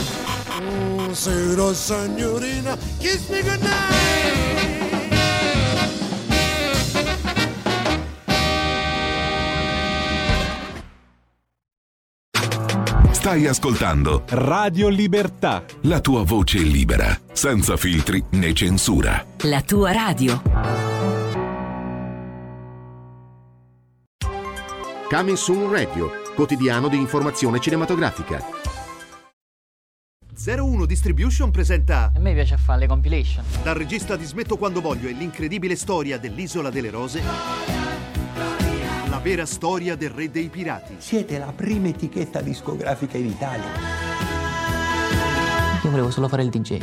Buonasera signorina, kiss me goodnight. Stai ascoltando Radio Libertà. La tua voce libera, senza filtri né censura. La tua radio. Coming Soon Radio, quotidiano di informazione cinematografica. 01 Distribution presenta A me piace fare le compilation. Dal regista di Smetto quando voglio e l'incredibile storia dell'Isola delle Rose La vera storia del re dei pirati Siete la prima etichetta discografica in Italia. Io volevo solo fare il DJ.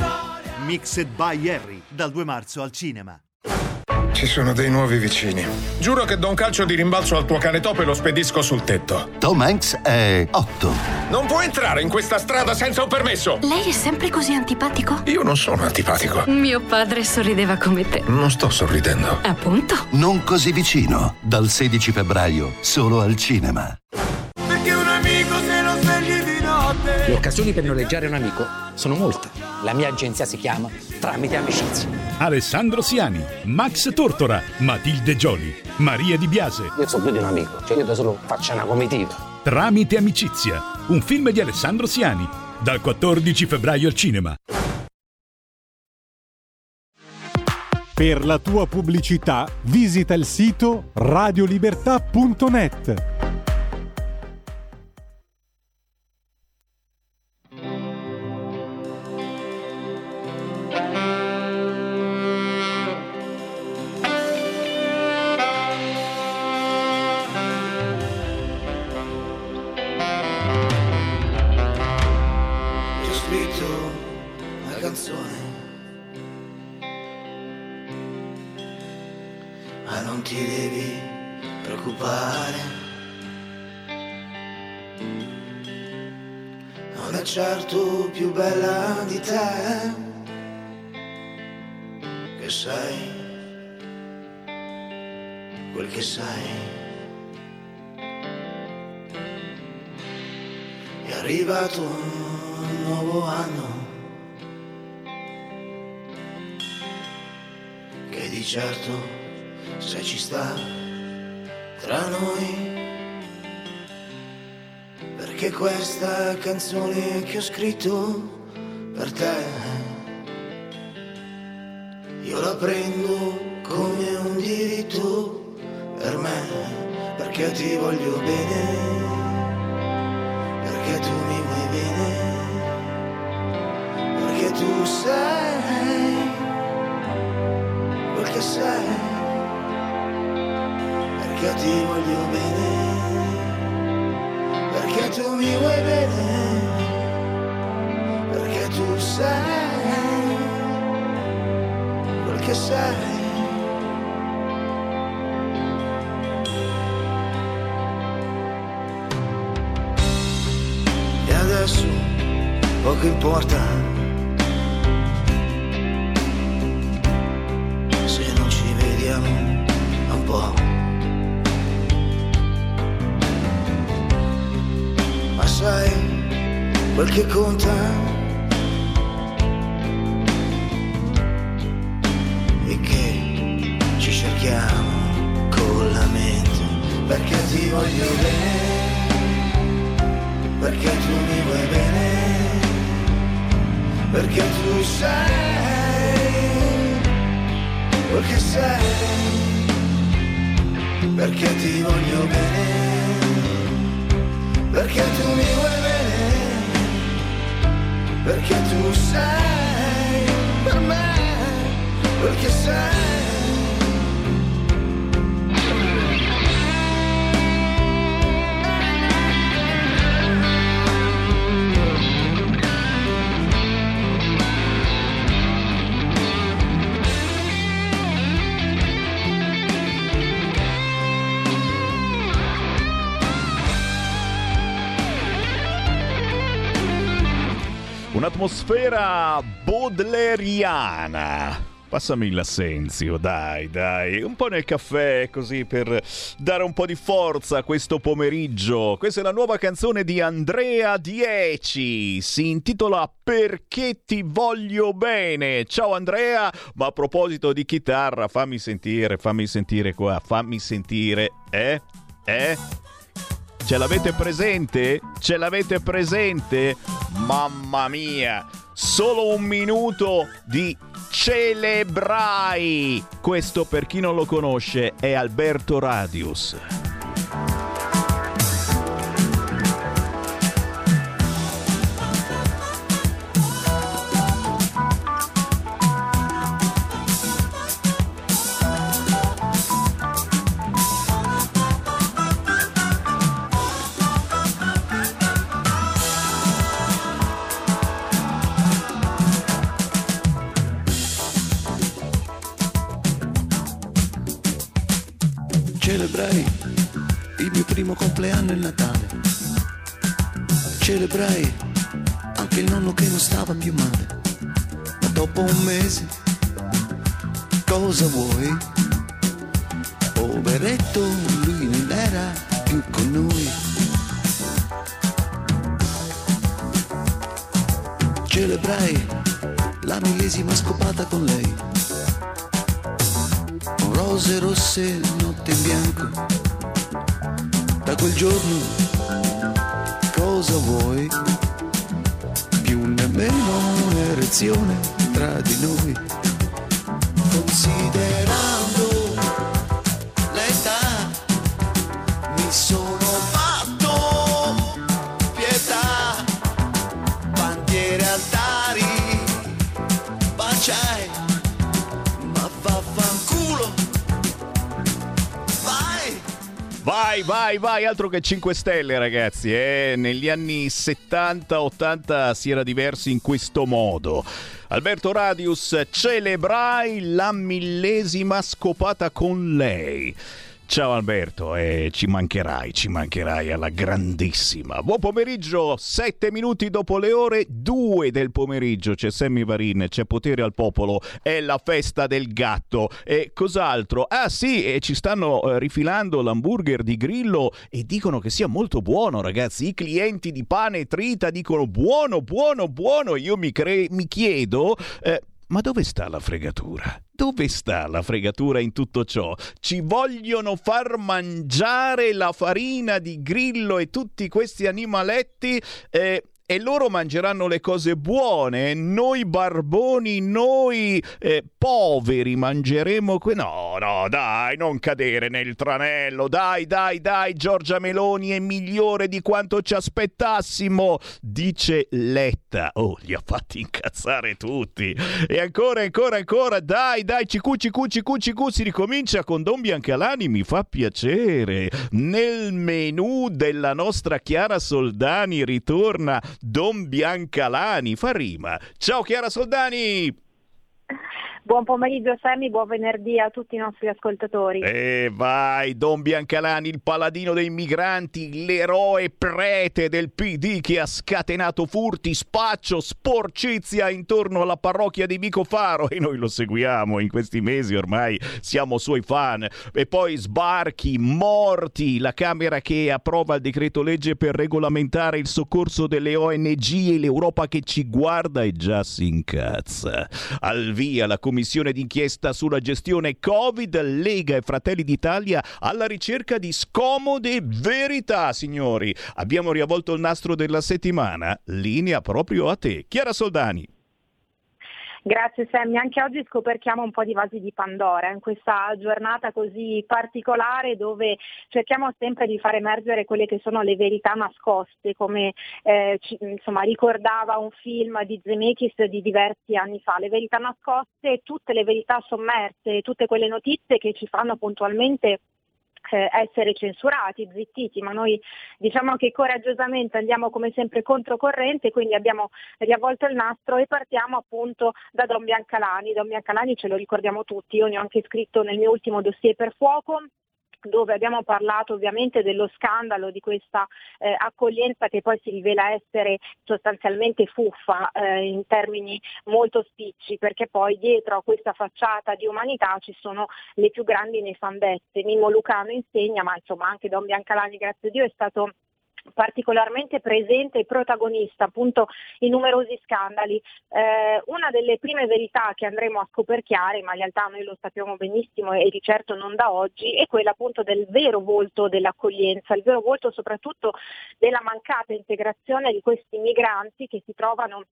Mixed by Harry dal 2 marzo al cinema Ci sono dei nuovi vicini. Giuro che do un calcio di rimbalzo al tuo cane topo e lo spedisco sul tetto. Tom Hanks è 8. Non puoi entrare in questa strada senza un permesso! Lei è sempre così antipatico? Io non sono antipatico. Mio padre sorrideva come te. Non sto sorridendo. Appunto. Non così vicino. Dal 16 febbraio, solo al cinema. Occasioni per noleggiare un amico sono molte. La mia agenzia si chiama Tramite Amicizia. Alessandro Siani, Max Tortora, Matilde Gioli, Maria Di Biase. Io sono più di un amico, cioè io da solo faccio una comitiva. Tramite Amicizia, un film di Alessandro Siani, dal 14 febbraio al cinema. Per la tua pubblicità visita il sito radiolibertà.net. più bella di te, che sei quel che sei. È arrivato un nuovo anno che di certo se ci sta tra noi perché questa canzone che ho scritto per te io la prendo come un diritto per me perché ti voglio bene perché tu mi vuoi bene, perché tu sei quel che sei. E adesso poco importa quel che bodleriana. Passami l'assenzio, dai, dai, un po' nel caffè così per dare un po' di forza a questo pomeriggio. Questa è la nuova canzone di Andrea Dieci, si intitola Perché ti voglio bene. Ciao Andrea, ma a proposito di chitarra, fammi sentire, fammi sentire qua, fammi sentire, eh? Eh? Ce l'avete presente? Ce l'avete presente? Mamma mia! Solo un minuto di Celebrai! Questo per chi non lo conosce è Alberto Radius. Celebrai anche il nonno che non stava più male. Ma dopo un mese, cosa vuoi? Poveretto, lui non era più con noi. Celebrai la millesima scopata con lei. Rose rosse, notte in bianco. Da quel giorno un'erezione Vai, vai, altro che 5 stelle ragazzi, eh? negli anni 70-80 si era diversi in questo modo. Alberto Radius, celebrai la millesima scopata con lei. Ciao Alberto, eh, ci mancherai, ci mancherai alla grandissima. Buon pomeriggio, 7 minuti dopo le ore 2 del pomeriggio. C'è Sammy Varin, c'è potere al popolo, è la festa del gatto. E cos'altro? Ah sì, e ci stanno eh, rifilando l'hamburger di Grillo e dicono che sia molto buono, ragazzi. I clienti di pane trita dicono buono, buono, buono. Io mi, cre- mi chiedo... eh, ma dove sta la fregatura? Dove sta la fregatura in tutto ciò? Ci vogliono far mangiare la farina di grillo e tutti questi animaletti eh, e loro mangeranno le cose buone, noi barboni, noi eh, poveri mangeremo que- No, no, dai, non cadere nel tranello, dai, dai, dai, Giorgia Meloni è migliore di quanto ci aspettassimo, dice Letta. Oh, li ha fatti incazzare tutti. E ancora, ancora, ancora, dai, dai, cicu, cicu, cicu, cicu, si ricomincia con Don Biancalani, mi fa piacere. Nel menù della nostra Chiara Soldani ritorna Don Biancalani, fa rima. Ciao Chiara Soldani! Buon pomeriggio Sammy, buon venerdì a tutti i nostri ascoltatori. E vai, Don Biancalani, il paladino dei migranti, l'eroe prete del PD che ha scatenato furti, spaccio, sporcizia intorno alla parrocchia di Vicofaro e noi lo seguiamo in questi mesi, ormai siamo suoi fan. E poi sbarchi, morti, la Camera che approva il decreto legge per regolamentare il soccorso delle ONG e l'Europa che ci guarda e già si incazza. Al via la commissione d'inchiesta sulla gestione Covid, Lega e Fratelli d'Italia alla ricerca di scomode verità, signori. Abbiamo riavvolto il nastro della settimana. Linea proprio a te. Chiara Soldani. Grazie Sammy, anche oggi scoperchiamo un po' di vasi di Pandora in questa giornata così particolare dove cerchiamo sempre di far emergere quelle che sono le verità nascoste, come eh, ci, insomma, ricordava un film di Zemeckis di diversi anni fa, le verità nascoste, tutte le verità sommerse, tutte quelle notizie che ci fanno puntualmente essere censurati, zittiti, ma noi diciamo che coraggiosamente andiamo come sempre controcorrente, quindi abbiamo riavvolto il nastro e partiamo appunto da Don Biancalani. Don Biancalani ce lo ricordiamo tutti, io ne ho anche scritto nel mio ultimo dossier per fuoco dove abbiamo parlato ovviamente dello scandalo di questa eh, accoglienza che poi si rivela essere sostanzialmente fuffa eh, in termini molto spicci, perché poi dietro a questa facciata di umanità ci sono le più grandi nefandezze. Mimmo Lucano insegna, ma insomma anche Don Biancalani, grazie a Dio, è stato particolarmente presente e protagonista appunto in numerosi scandali. Eh, una delle prime verità che andremo a scoperchiare, ma in realtà noi lo sappiamo benissimo e di certo non da oggi, è quella appunto del vero volto dell'accoglienza, il vero volto soprattutto della mancata integrazione di questi migranti che si trovano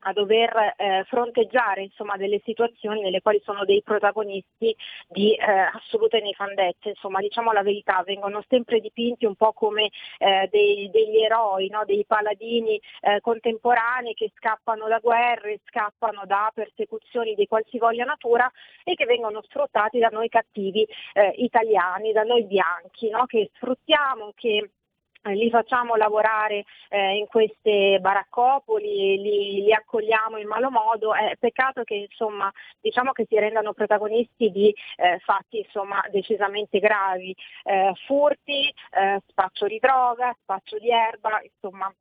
a dover eh, fronteggiare insomma, delle situazioni nelle quali sono dei protagonisti di eh, assolute nefandezze, insomma diciamo la verità, vengono sempre dipinti un po' come eh, dei, degli eroi, no? dei paladini eh, contemporanei che scappano da guerre, scappano da persecuzioni di qualsivoglia natura e che vengono sfruttati da noi cattivi eh, italiani, da noi bianchi, no? che sfruttiamo, che li facciamo lavorare eh, in queste baraccopoli, li, li, accogliamo in malo modo, è peccato che insomma, diciamo che si rendano protagonisti di eh, fatti insomma, decisamente gravi, eh, furti, eh, spaccio di droga, spaccio di erba, insomma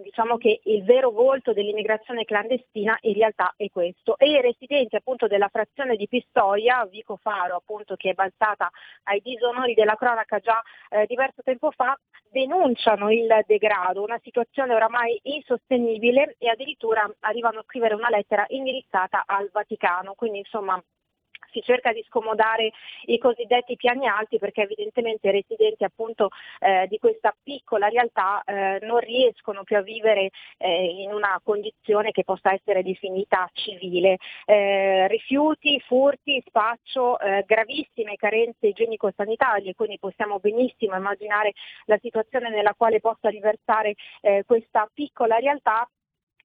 diciamo che il vero volto dell'immigrazione clandestina in realtà è questo. E i residenti appunto della frazione di Pistoia, Vico Faro appunto che è balzata ai disonori della cronaca già eh, diverso tempo fa, denunciano il degrado, una situazione oramai insostenibile e addirittura arrivano a scrivere una lettera indirizzata al Vaticano, quindi insomma si cerca di scomodare i cosiddetti piani alti perché evidentemente i residenti appunto eh, di questa piccola realtà eh, non riescono più a vivere eh, in una condizione che possa essere definita civile. Eh, rifiuti, furti, spaccio, eh, gravissime carenze igienico-sanitarie, quindi possiamo benissimo immaginare la situazione nella quale possa riversare eh, questa piccola realtà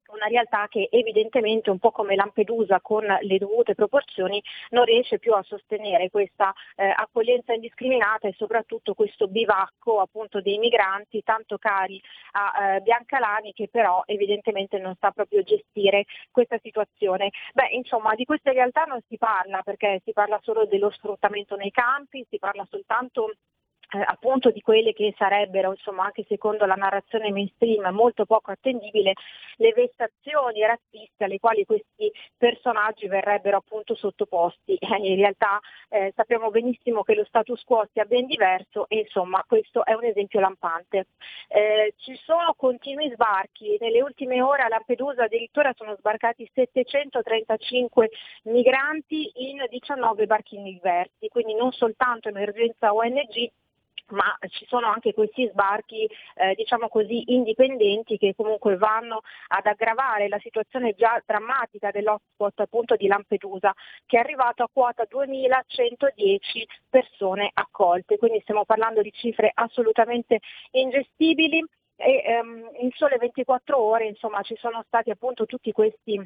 una realtà che evidentemente un po' come Lampedusa con le dovute proporzioni non riesce più a sostenere questa eh, accoglienza indiscriminata e soprattutto questo bivacco appunto dei migranti tanto cari a eh, Biancalani che però evidentemente non sta proprio gestire questa situazione. Beh, insomma, di queste realtà non si parla perché si parla solo dello sfruttamento nei campi, si parla soltanto eh, appunto di quelle che sarebbero, insomma, anche secondo la narrazione mainstream, molto poco attendibile, le vessazioni razziste alle quali questi personaggi verrebbero appunto sottoposti. Eh, in realtà eh, sappiamo benissimo che lo status quo sia ben diverso e insomma questo è un esempio lampante. Eh, ci sono continui sbarchi, nelle ultime ore a Lampedusa addirittura sono sbarcati 735 migranti in 19 barchini diversi, quindi non soltanto emergenza ONG ma ci sono anche questi sbarchi eh, diciamo così indipendenti che comunque vanno ad aggravare la situazione già drammatica dell'hotspot appunto di Lampedusa che è arrivato a quota 2110 persone accolte, quindi stiamo parlando di cifre assolutamente ingestibili e ehm, in sole 24 ore insomma ci sono stati appunto tutti questi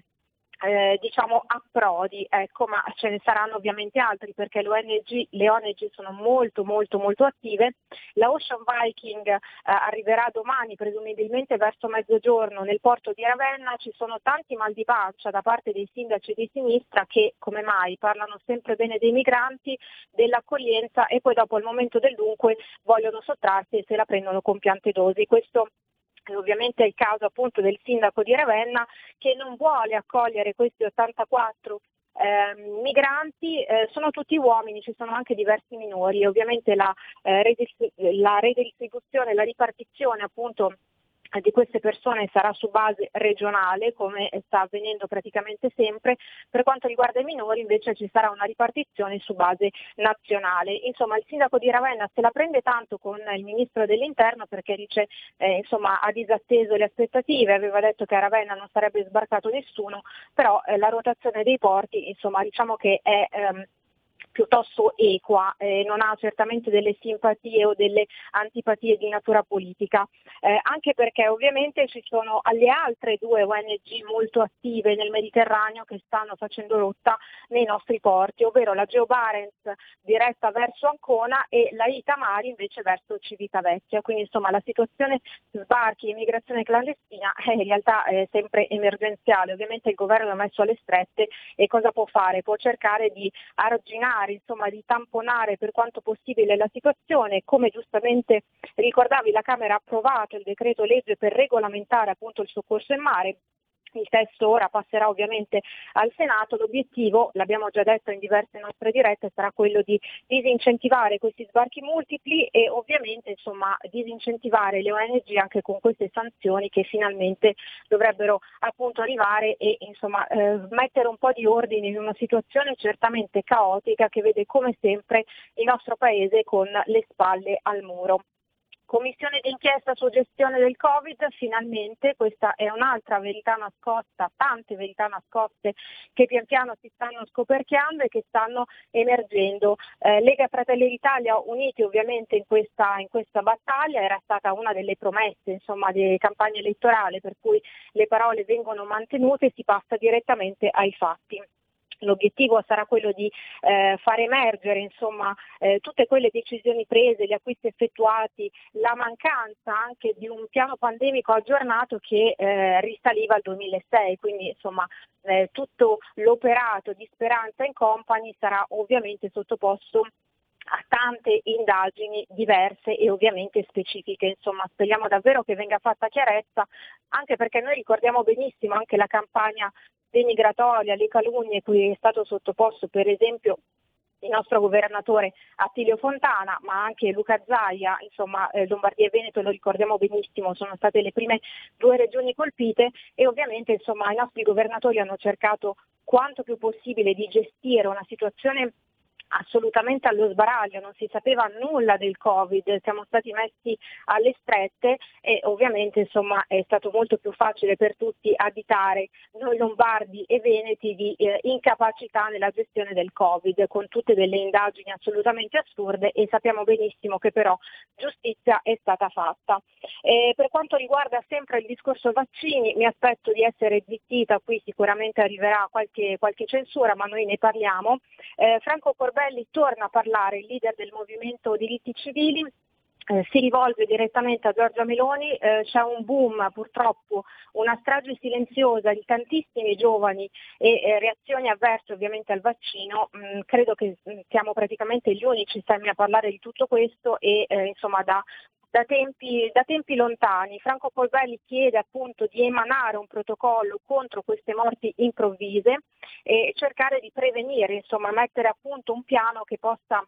eh, diciamo approdi, ecco, ma ce ne saranno ovviamente altri perché le ONG, le ONG sono molto molto molto attive. La Ocean Viking eh, arriverà domani presumibilmente verso mezzogiorno nel porto di Ravenna, ci sono tanti mal di pancia da parte dei sindaci di sinistra che come mai parlano sempre bene dei migranti, dell'accoglienza e poi dopo al momento del dunque vogliono sottrarsi e se la prendono con piante dosi. Questo ovviamente è il caso appunto del sindaco di Ravenna che non vuole accogliere questi 84 eh, migranti, eh, sono tutti uomini, ci sono anche diversi minori, ovviamente la, eh, redistribuzione, la ripartizione appunto di queste persone sarà su base regionale, come sta avvenendo praticamente sempre. Per quanto riguarda i minori invece ci sarà una ripartizione su base nazionale. Insomma, il sindaco di Ravenna se la prende tanto con il ministro dell'interno perché dice eh, insomma, ha disatteso le aspettative, aveva detto che a Ravenna non sarebbe sbarcato nessuno, però eh, la rotazione dei porti insomma, diciamo che è ehm, piuttosto equa, eh, non ha certamente delle simpatie o delle antipatie di natura politica, eh, anche perché ovviamente ci sono alle altre due ONG molto attive nel Mediterraneo che stanno facendo rotta nei nostri porti, ovvero la Geo Barents diretta verso Ancona e la Itamari invece verso Civitavecchia. Quindi insomma la situazione sbarchi e immigrazione clandestina è in realtà è sempre emergenziale. Ovviamente il governo è messo alle strette e cosa può fare? Può cercare di arginare cercare insomma, di tamponare per quanto possibile la situazione. Come giustamente ricordavi la Camera ha approvato il decreto legge per regolamentare appunto il soccorso in mare il testo ora passerà ovviamente al Senato, l'obiettivo, l'abbiamo già detto in diverse nostre dirette, sarà quello di disincentivare questi sbarchi multipli e ovviamente insomma, disincentivare le ONG anche con queste sanzioni che finalmente dovrebbero appunto arrivare e insomma, eh, mettere un po' di ordine in una situazione certamente caotica che vede come sempre il nostro Paese con le spalle al muro. Commissione d'inchiesta su gestione del Covid, finalmente questa è un'altra verità nascosta, tante verità nascoste che pian piano si stanno scoperchiando e che stanno emergendo. Eh, Lega Fratelli d'Italia uniti ovviamente in questa, in questa, battaglia, era stata una delle promesse insomma, di campagna elettorale per cui le parole vengono mantenute e si passa direttamente ai fatti. L'obiettivo sarà quello di eh, far emergere insomma, eh, tutte quelle decisioni prese, gli acquisti effettuati, la mancanza anche di un piano pandemico aggiornato che eh, risaliva al 2006, quindi insomma, eh, tutto l'operato di Speranza in Company sarà ovviamente sottoposto a tante indagini diverse e ovviamente specifiche. Insomma, speriamo davvero che venga fatta chiarezza, anche perché noi ricordiamo benissimo anche la campagna denigratoria, le calunnie cui è stato sottoposto per esempio il nostro governatore Attilio Fontana, ma anche Luca Zaia, insomma eh, Lombardia e Veneto lo ricordiamo benissimo, sono state le prime due regioni colpite e ovviamente insomma, i nostri governatori hanno cercato quanto più possibile di gestire una situazione assolutamente allo sbaraglio, non si sapeva nulla del Covid, siamo stati messi alle strette e ovviamente insomma, è stato molto più facile per tutti additare noi lombardi e veneti di eh, incapacità nella gestione del Covid, con tutte delle indagini assolutamente assurde e sappiamo benissimo che però giustizia è stata fatta. E per quanto riguarda sempre il discorso vaccini, mi aspetto di essere zittita, qui sicuramente arriverà qualche, qualche censura, ma noi ne parliamo. Eh, Franco Corbelli Belli torna a parlare, il leader del movimento diritti civili, eh, si rivolge direttamente a Giorgia Meloni, eh, c'è un boom purtroppo, una strage silenziosa di tantissimi giovani e eh, reazioni avverse ovviamente al vaccino, mm, credo che mm, siamo praticamente gli unici stemmi a parlare di tutto questo e eh, insomma da da tempi, da tempi, lontani. Franco Polvelli chiede appunto di emanare un protocollo contro queste morti improvvise e cercare di prevenire, insomma, mettere a punto un piano che possa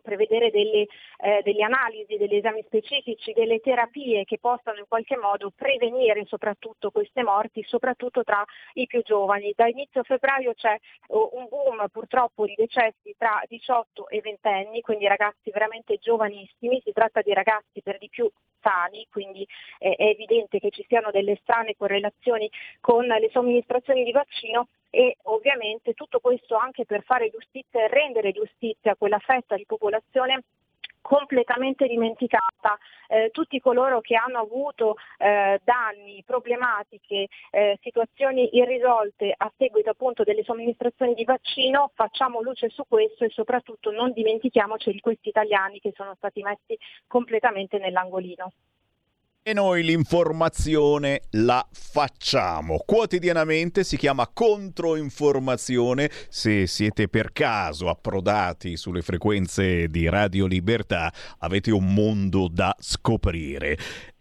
prevedere delle, eh, delle, analisi, degli esami specifici, delle terapie che possano in qualche modo prevenire soprattutto queste morti, soprattutto tra i più giovani. Da inizio febbraio c'è uh, un boom purtroppo di decessi tra 18 e 20 anni, quindi ragazzi veramente giovanissimi, si tratta di ragazzi per di più sani, quindi eh, è evidente che ci siano delle strane correlazioni con le somministrazioni di vaccino e ovviamente tutto questo anche per fare giustizia e rendere giustizia a quella fetta di popolazione completamente dimenticata. Eh, tutti coloro che hanno avuto eh, danni, problematiche, eh, situazioni irrisolte a seguito appunto delle somministrazioni di vaccino, facciamo luce su questo e soprattutto non dimentichiamoci di questi italiani che sono stati messi completamente nell'angolino. E noi l'informazione la facciamo. Quotidianamente si chiama controinformazione. Se siete per caso approdati sulle frequenze di Radio Libertà, avete un mondo da scoprire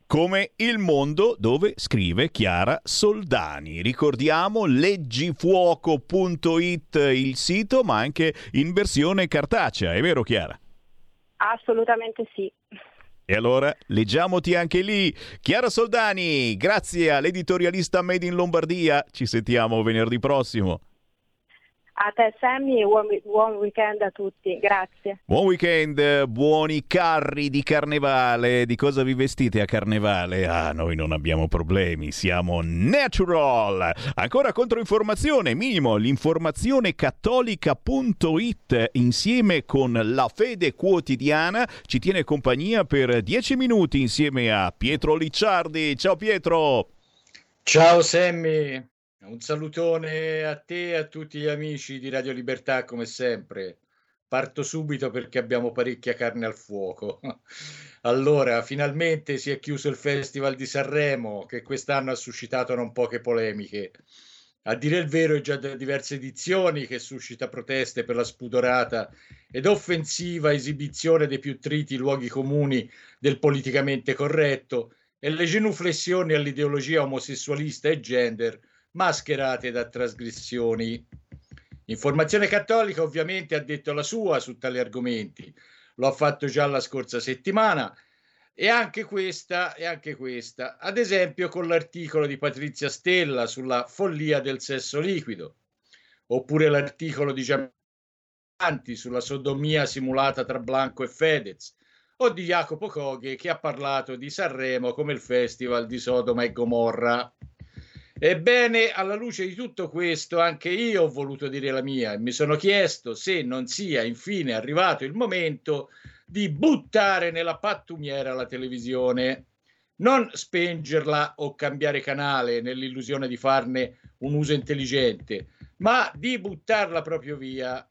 come il mondo dove scrive Chiara Soldani. Ricordiamo leggifuoco.it il sito, ma anche in versione cartacea, è vero Chiara? Assolutamente sì. E allora leggiamoti anche lì. Chiara Soldani, grazie all'editorialista Made in Lombardia. Ci sentiamo venerdì prossimo. A te Sammy e buon, buon, weekend a tutti, grazie. Buon weekend, buoni carri di carnevale. Di cosa vi vestite a carnevale? Ah, noi non abbiamo problemi, siamo natural. Ancora controinformazione, minimo, l'informazione cattolica.it insieme con la fede quotidiana ci tiene compagnia per 10 minuti insieme a Pietro Licciardi. Ciao Pietro. Ciao Sammy. Un salutone a te e a tutti gli amici di Radio Libertà, come sempre. Parto subito perché abbiamo parecchia carne al fuoco. Allora, finalmente si è chiuso il Festival di Sanremo, che quest'anno ha suscitato non poche polemiche. A dire il vero, è già da diverse edizioni che suscita proteste per la spudorata ed offensiva esibizione dei più triti luoghi comuni del politicamente corretto e le genuflessioni all'ideologia omosessualista e gender mascherate da trasgressioni. Informazione Cattolica ovviamente ha detto la sua su tali argomenti, lo ha fatto già la scorsa settimana. E anche questa, e anche questa, ad esempio con l'articolo di Patrizia Stella sulla follia del sesso liquido, oppure l'articolo di Gianni sulla sodomia simulata tra Blanco e Fedez, o di Jacopo Coghe che ha parlato di Sanremo come il festival di Sodoma e Gomorra. Ebbene, alla luce di tutto questo, anche io ho voluto dire la mia e mi sono chiesto se non sia infine arrivato il momento di buttare nella pattumiera la televisione, non spengerla o cambiare canale nell'illusione di farne un uso intelligente, ma di buttarla proprio via.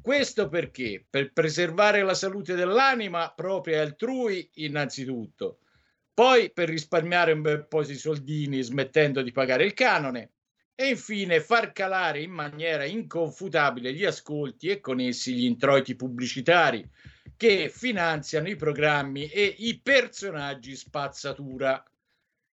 Questo perché? Per preservare la salute dell'anima propria e altrui, innanzitutto poi per risparmiare un bel po' di soldini smettendo di pagare il canone e infine far calare in maniera inconfutabile gli ascolti e con essi gli introiti pubblicitari, che finanziano i programmi e i personaggi spazzatura.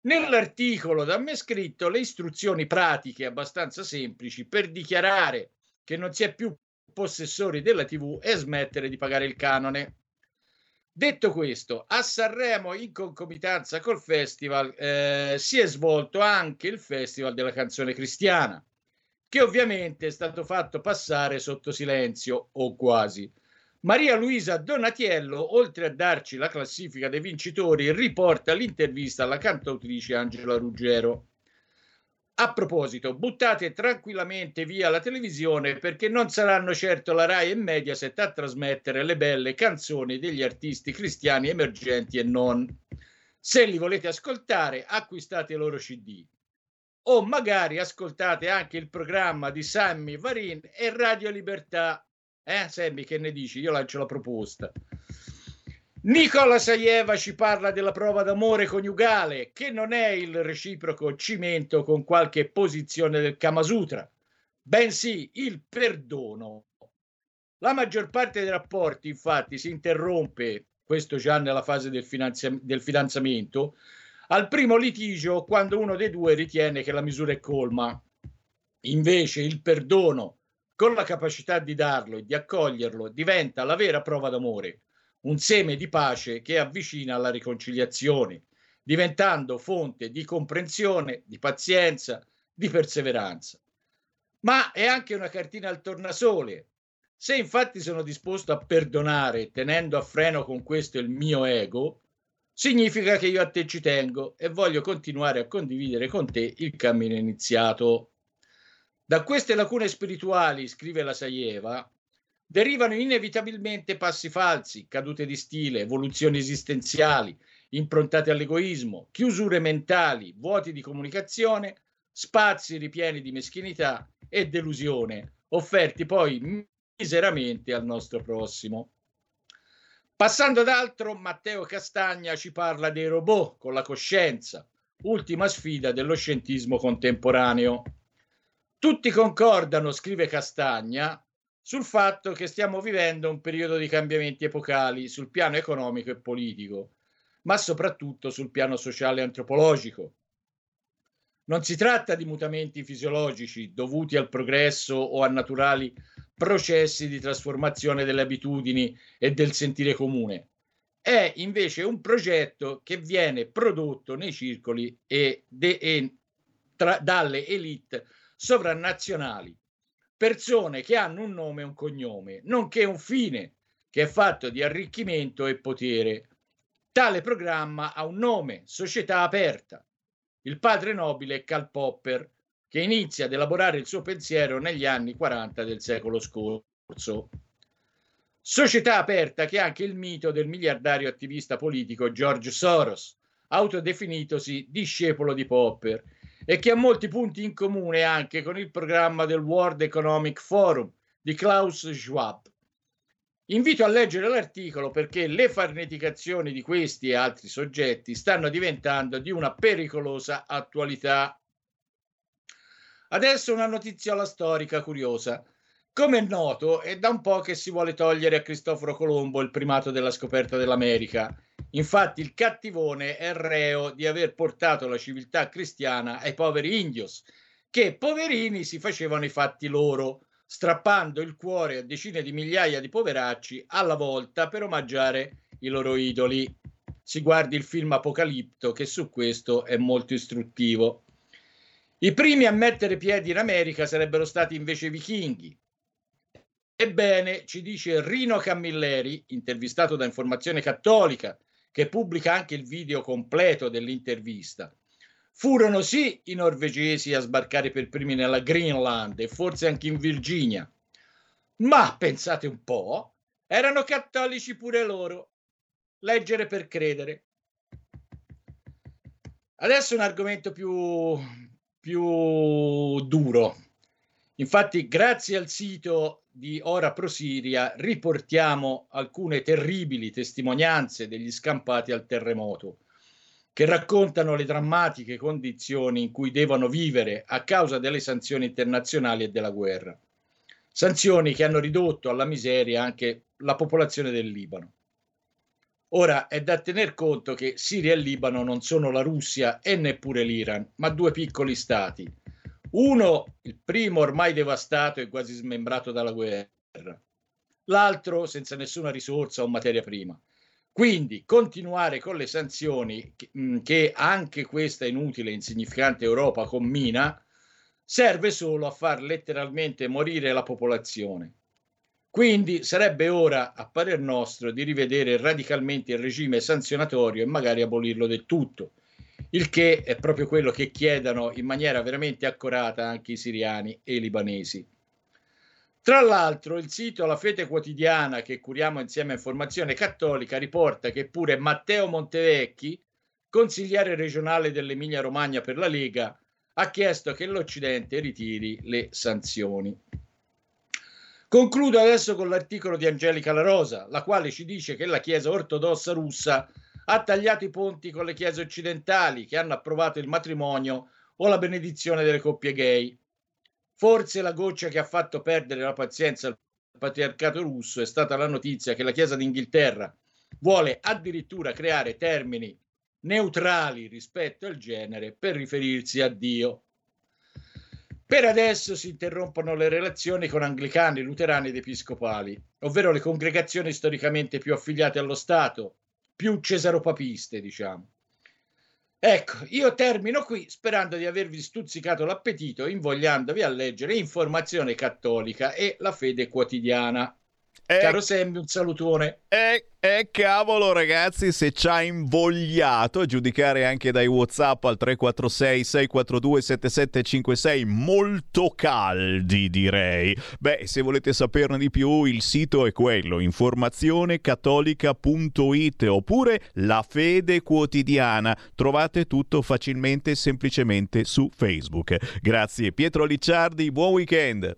Nell'articolo da me scritto le istruzioni pratiche abbastanza semplici per dichiarare che non si è più possessori della TV e smettere di pagare il canone. Detto questo, a Sanremo in concomitanza col festival eh, si è svolto anche il Festival della canzone cristiana, che ovviamente è stato fatto passare sotto silenzio o quasi. Maria Luisa Donatiello, oltre a darci la classifica dei vincitori, riporta l'intervista alla cantautrice Angela Ruggero. A proposito, buttate tranquillamente via la televisione perché non saranno certo la RAI e Mediaset a trasmettere le belle canzoni degli artisti cristiani emergenti e non. Se li volete ascoltare, acquistate i loro CD. O magari ascoltate anche il programma di Sammy Varin e Radio Libertà. Eh, Sammy, che ne dici? Io lancio la proposta. Nicola Saieva ci parla della prova d'amore coniugale, che non è il reciproco cimento con qualche posizione del Kama Sutra, bensì il perdono. La maggior parte dei rapporti, infatti, si interrompe, questo già nella fase del, finanzia- del fidanzamento, al primo litigio quando uno dei due ritiene che la misura è colma. Invece il perdono, con la capacità di darlo e di accoglierlo, diventa la vera prova d'amore un seme di pace che avvicina alla riconciliazione, diventando fonte di comprensione, di pazienza, di perseveranza. Ma è anche una cartina al tornasole. Se infatti sono disposto a perdonare tenendo a freno con questo il mio ego, significa che io a te ci tengo e voglio continuare a condividere con te il cammino iniziato. Da queste lacune spirituali, scrive la Saieva, derivano inevitabilmente passi falsi, cadute di stile, evoluzioni esistenziali, improntate all'egoismo, chiusure mentali, vuoti di comunicazione, spazi ripieni di meschinità e delusione, offerti poi miseramente al nostro prossimo. Passando ad altro, Matteo Castagna ci parla dei robot con la coscienza, ultima sfida dello scientismo contemporaneo. Tutti concordano, scrive Castagna, sul fatto che stiamo vivendo un periodo di cambiamenti epocali sul piano economico e politico, ma soprattutto sul piano sociale e antropologico. Non si tratta di mutamenti fisiologici dovuti al progresso o a naturali processi di trasformazione delle abitudini e del sentire comune. È invece un progetto che viene prodotto nei circoli e, de, e tra, dalle elite sovranazionali persone che hanno un nome e un cognome, nonché un fine che è fatto di arricchimento e potere. Tale programma ha un nome, Società Aperta. Il padre nobile è Karl Popper, che inizia ad elaborare il suo pensiero negli anni 40 del secolo scorso. Società aperta che è anche il mito del miliardario attivista politico George Soros, autodefinitosi discepolo di Popper e che ha molti punti in comune anche con il programma del World Economic Forum di Klaus Schwab. Invito a leggere l'articolo perché le farneticazioni di questi e altri soggetti stanno diventando di una pericolosa attualità. Adesso una notizia alla storica curiosa. Come è noto, è da un po' che si vuole togliere a Cristoforo Colombo il primato della scoperta dell'America Infatti il cattivone è reo di aver portato la civiltà cristiana ai poveri indios, che poverini si facevano i fatti loro, strappando il cuore a decine di migliaia di poveracci alla volta per omaggiare i loro idoli. Si guardi il film Apocalipto che su questo è molto istruttivo. I primi a mettere piedi in America sarebbero stati invece i vichinghi. Ebbene, ci dice Rino Camilleri, intervistato da Informazione Cattolica, che pubblica anche il video completo dell'intervista. Furono sì i norvegesi a sbarcare per primi nella Greenland e forse anche in Virginia, ma pensate un po', erano cattolici pure loro. Leggere per credere. Adesso un argomento più, più duro. Infatti, grazie al sito di Ora Prosiria riportiamo alcune terribili testimonianze degli scampati al terremoto, che raccontano le drammatiche condizioni in cui devono vivere a causa delle sanzioni internazionali e della guerra. Sanzioni che hanno ridotto alla miseria anche la popolazione del Libano. Ora è da tener conto che Siria e Libano non sono la Russia e neppure l'Iran, ma due piccoli stati. Uno, il primo ormai devastato e quasi smembrato dalla guerra, l'altro senza nessuna risorsa o materia prima. Quindi continuare con le sanzioni che, mm, che anche questa inutile e insignificante Europa commina serve solo a far letteralmente morire la popolazione. Quindi sarebbe ora, a parer nostro, di rivedere radicalmente il regime sanzionatorio e magari abolirlo del tutto, il che è proprio quello che chiedono in maniera veramente accurata anche i siriani e i libanesi. Tra l'altro, il sito La Fede Quotidiana, che curiamo insieme a Informazione Cattolica, riporta che pure Matteo Montevecchi, consigliere regionale dell'Emilia Romagna per la Lega, ha chiesto che l'Occidente ritiri le sanzioni. Concludo adesso con l'articolo di Angelica La Rosa, la quale ci dice che la Chiesa ortodossa russa ha tagliato i ponti con le chiese occidentali che hanno approvato il matrimonio o la benedizione delle coppie gay. Forse la goccia che ha fatto perdere la pazienza al patriarcato russo è stata la notizia che la Chiesa d'Inghilterra vuole addirittura creare termini neutrali rispetto al genere per riferirsi a Dio. Per adesso si interrompono le relazioni con anglicani, luterani ed episcopali, ovvero le congregazioni storicamente più affiliate allo Stato, più cesaropapiste, diciamo. Ecco, io termino qui sperando di avervi stuzzicato l'appetito, invogliandovi a leggere Informazione Cattolica e la Fede Quotidiana. Eh, Caro Sammy, un salutone. E, e cavolo ragazzi, se ci ha invogliato a giudicare anche dai Whatsapp al 346 642 7756, molto caldi direi. Beh, se volete saperne di più, il sito è quello, informazionecattolica.it oppure La Fede Quotidiana. Trovate tutto facilmente e semplicemente su Facebook. Grazie Pietro Licciardi, buon weekend.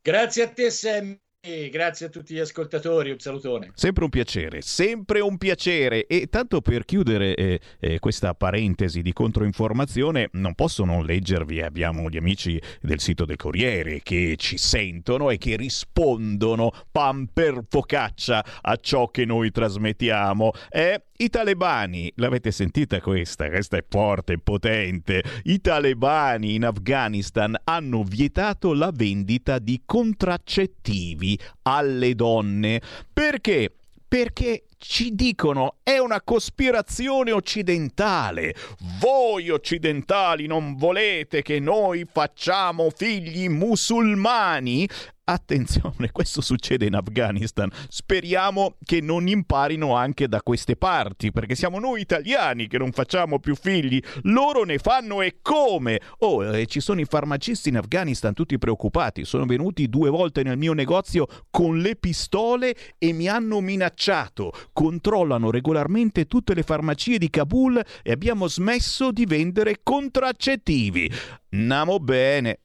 Grazie a te Sammy. E grazie a tutti gli ascoltatori, un salutone. Sempre un piacere, sempre un piacere. E tanto per chiudere eh, eh, questa parentesi di controinformazione, non posso non leggervi, abbiamo gli amici del sito del Corriere che ci sentono e che rispondono pam per focaccia a ciò che noi trasmettiamo. Eh, i talebani, l'avete sentita questa? Questa è forte, potente. I talebani in Afghanistan hanno vietato la vendita di contraccettivi alle donne. Perché? Perché ci dicono è una cospirazione occidentale. Voi occidentali non volete che noi facciamo figli musulmani? Attenzione, questo succede in Afghanistan. Speriamo che non imparino anche da queste parti, perché siamo noi italiani che non facciamo più figli. Loro ne fanno e come? Oh, eh, ci sono i farmacisti in Afghanistan tutti preoccupati. Sono venuti due volte nel mio negozio con le pistole e mi hanno minacciato. Controllano regolarmente tutte le farmacie di Kabul e abbiamo smesso di vendere contraccettivi. Namo bene.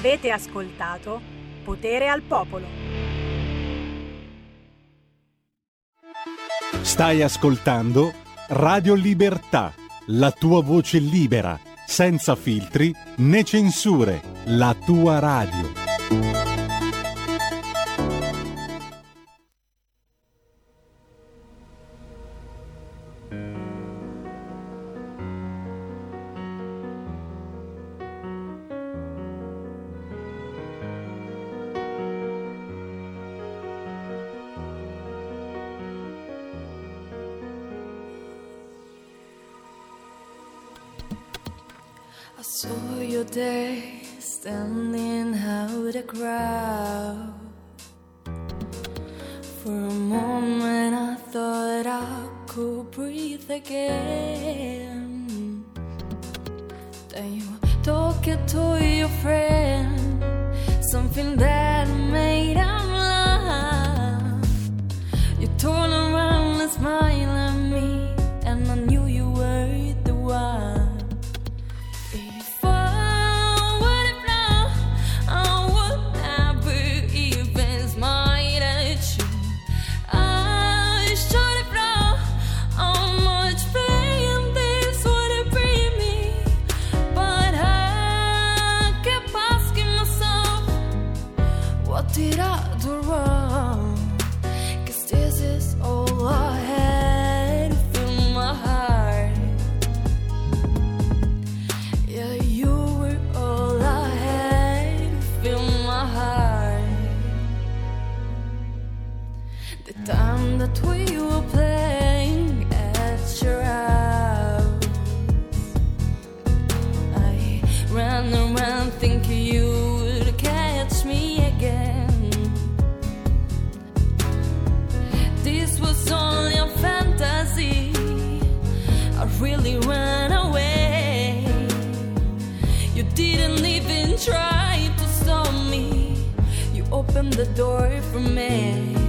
Avete ascoltato Potere al Popolo. Stai ascoltando Radio Libertà, la tua voce libera, senza filtri né censure, la tua radio. Standing out the crowd. For a moment I thought I could breathe again. Then you talking to your friend, something that made him laugh. You turn around and smile the door for me.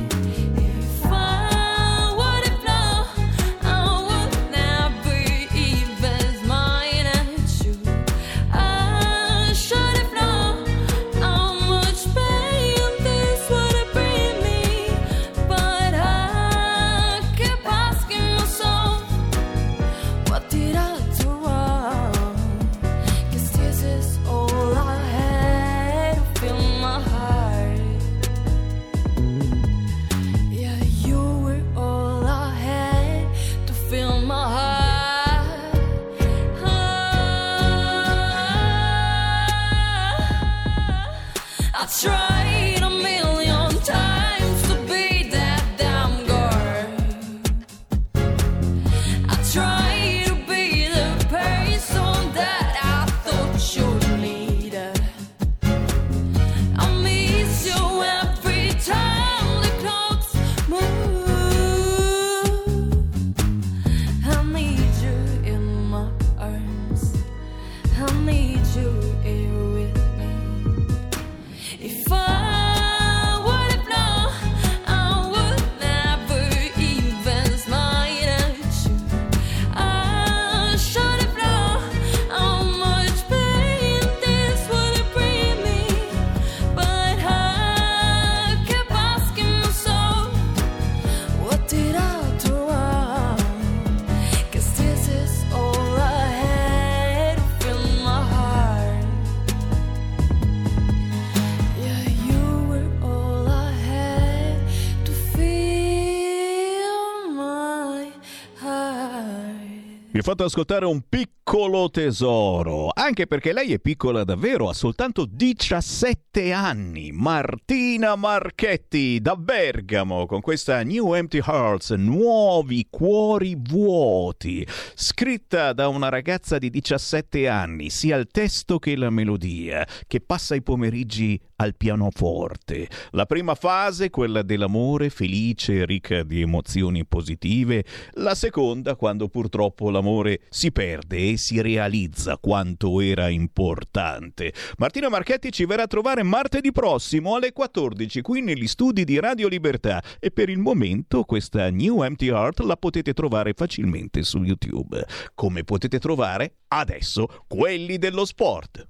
Ho fatto ascoltare un piccolo tesoro, anche perché lei è piccola davvero, ha soltanto 17 anni. Martina Marchetti da Bergamo con questa New Empty Hearts, Nuovi Cuori Vuoti, scritta da una ragazza di 17 anni, sia il testo che la melodia, che passa i pomeriggi al pianoforte. La prima fase, quella dell'amore felice, ricca di emozioni positive, la seconda quando purtroppo l'amore si perde e si realizza quanto era importante. Martina Marchetti ci verrà a trovare martedì prossimo alle 14 qui negli studi di Radio Libertà e per il momento questa New Empty Heart la potete trovare facilmente su YouTube, come potete trovare adesso quelli dello sport.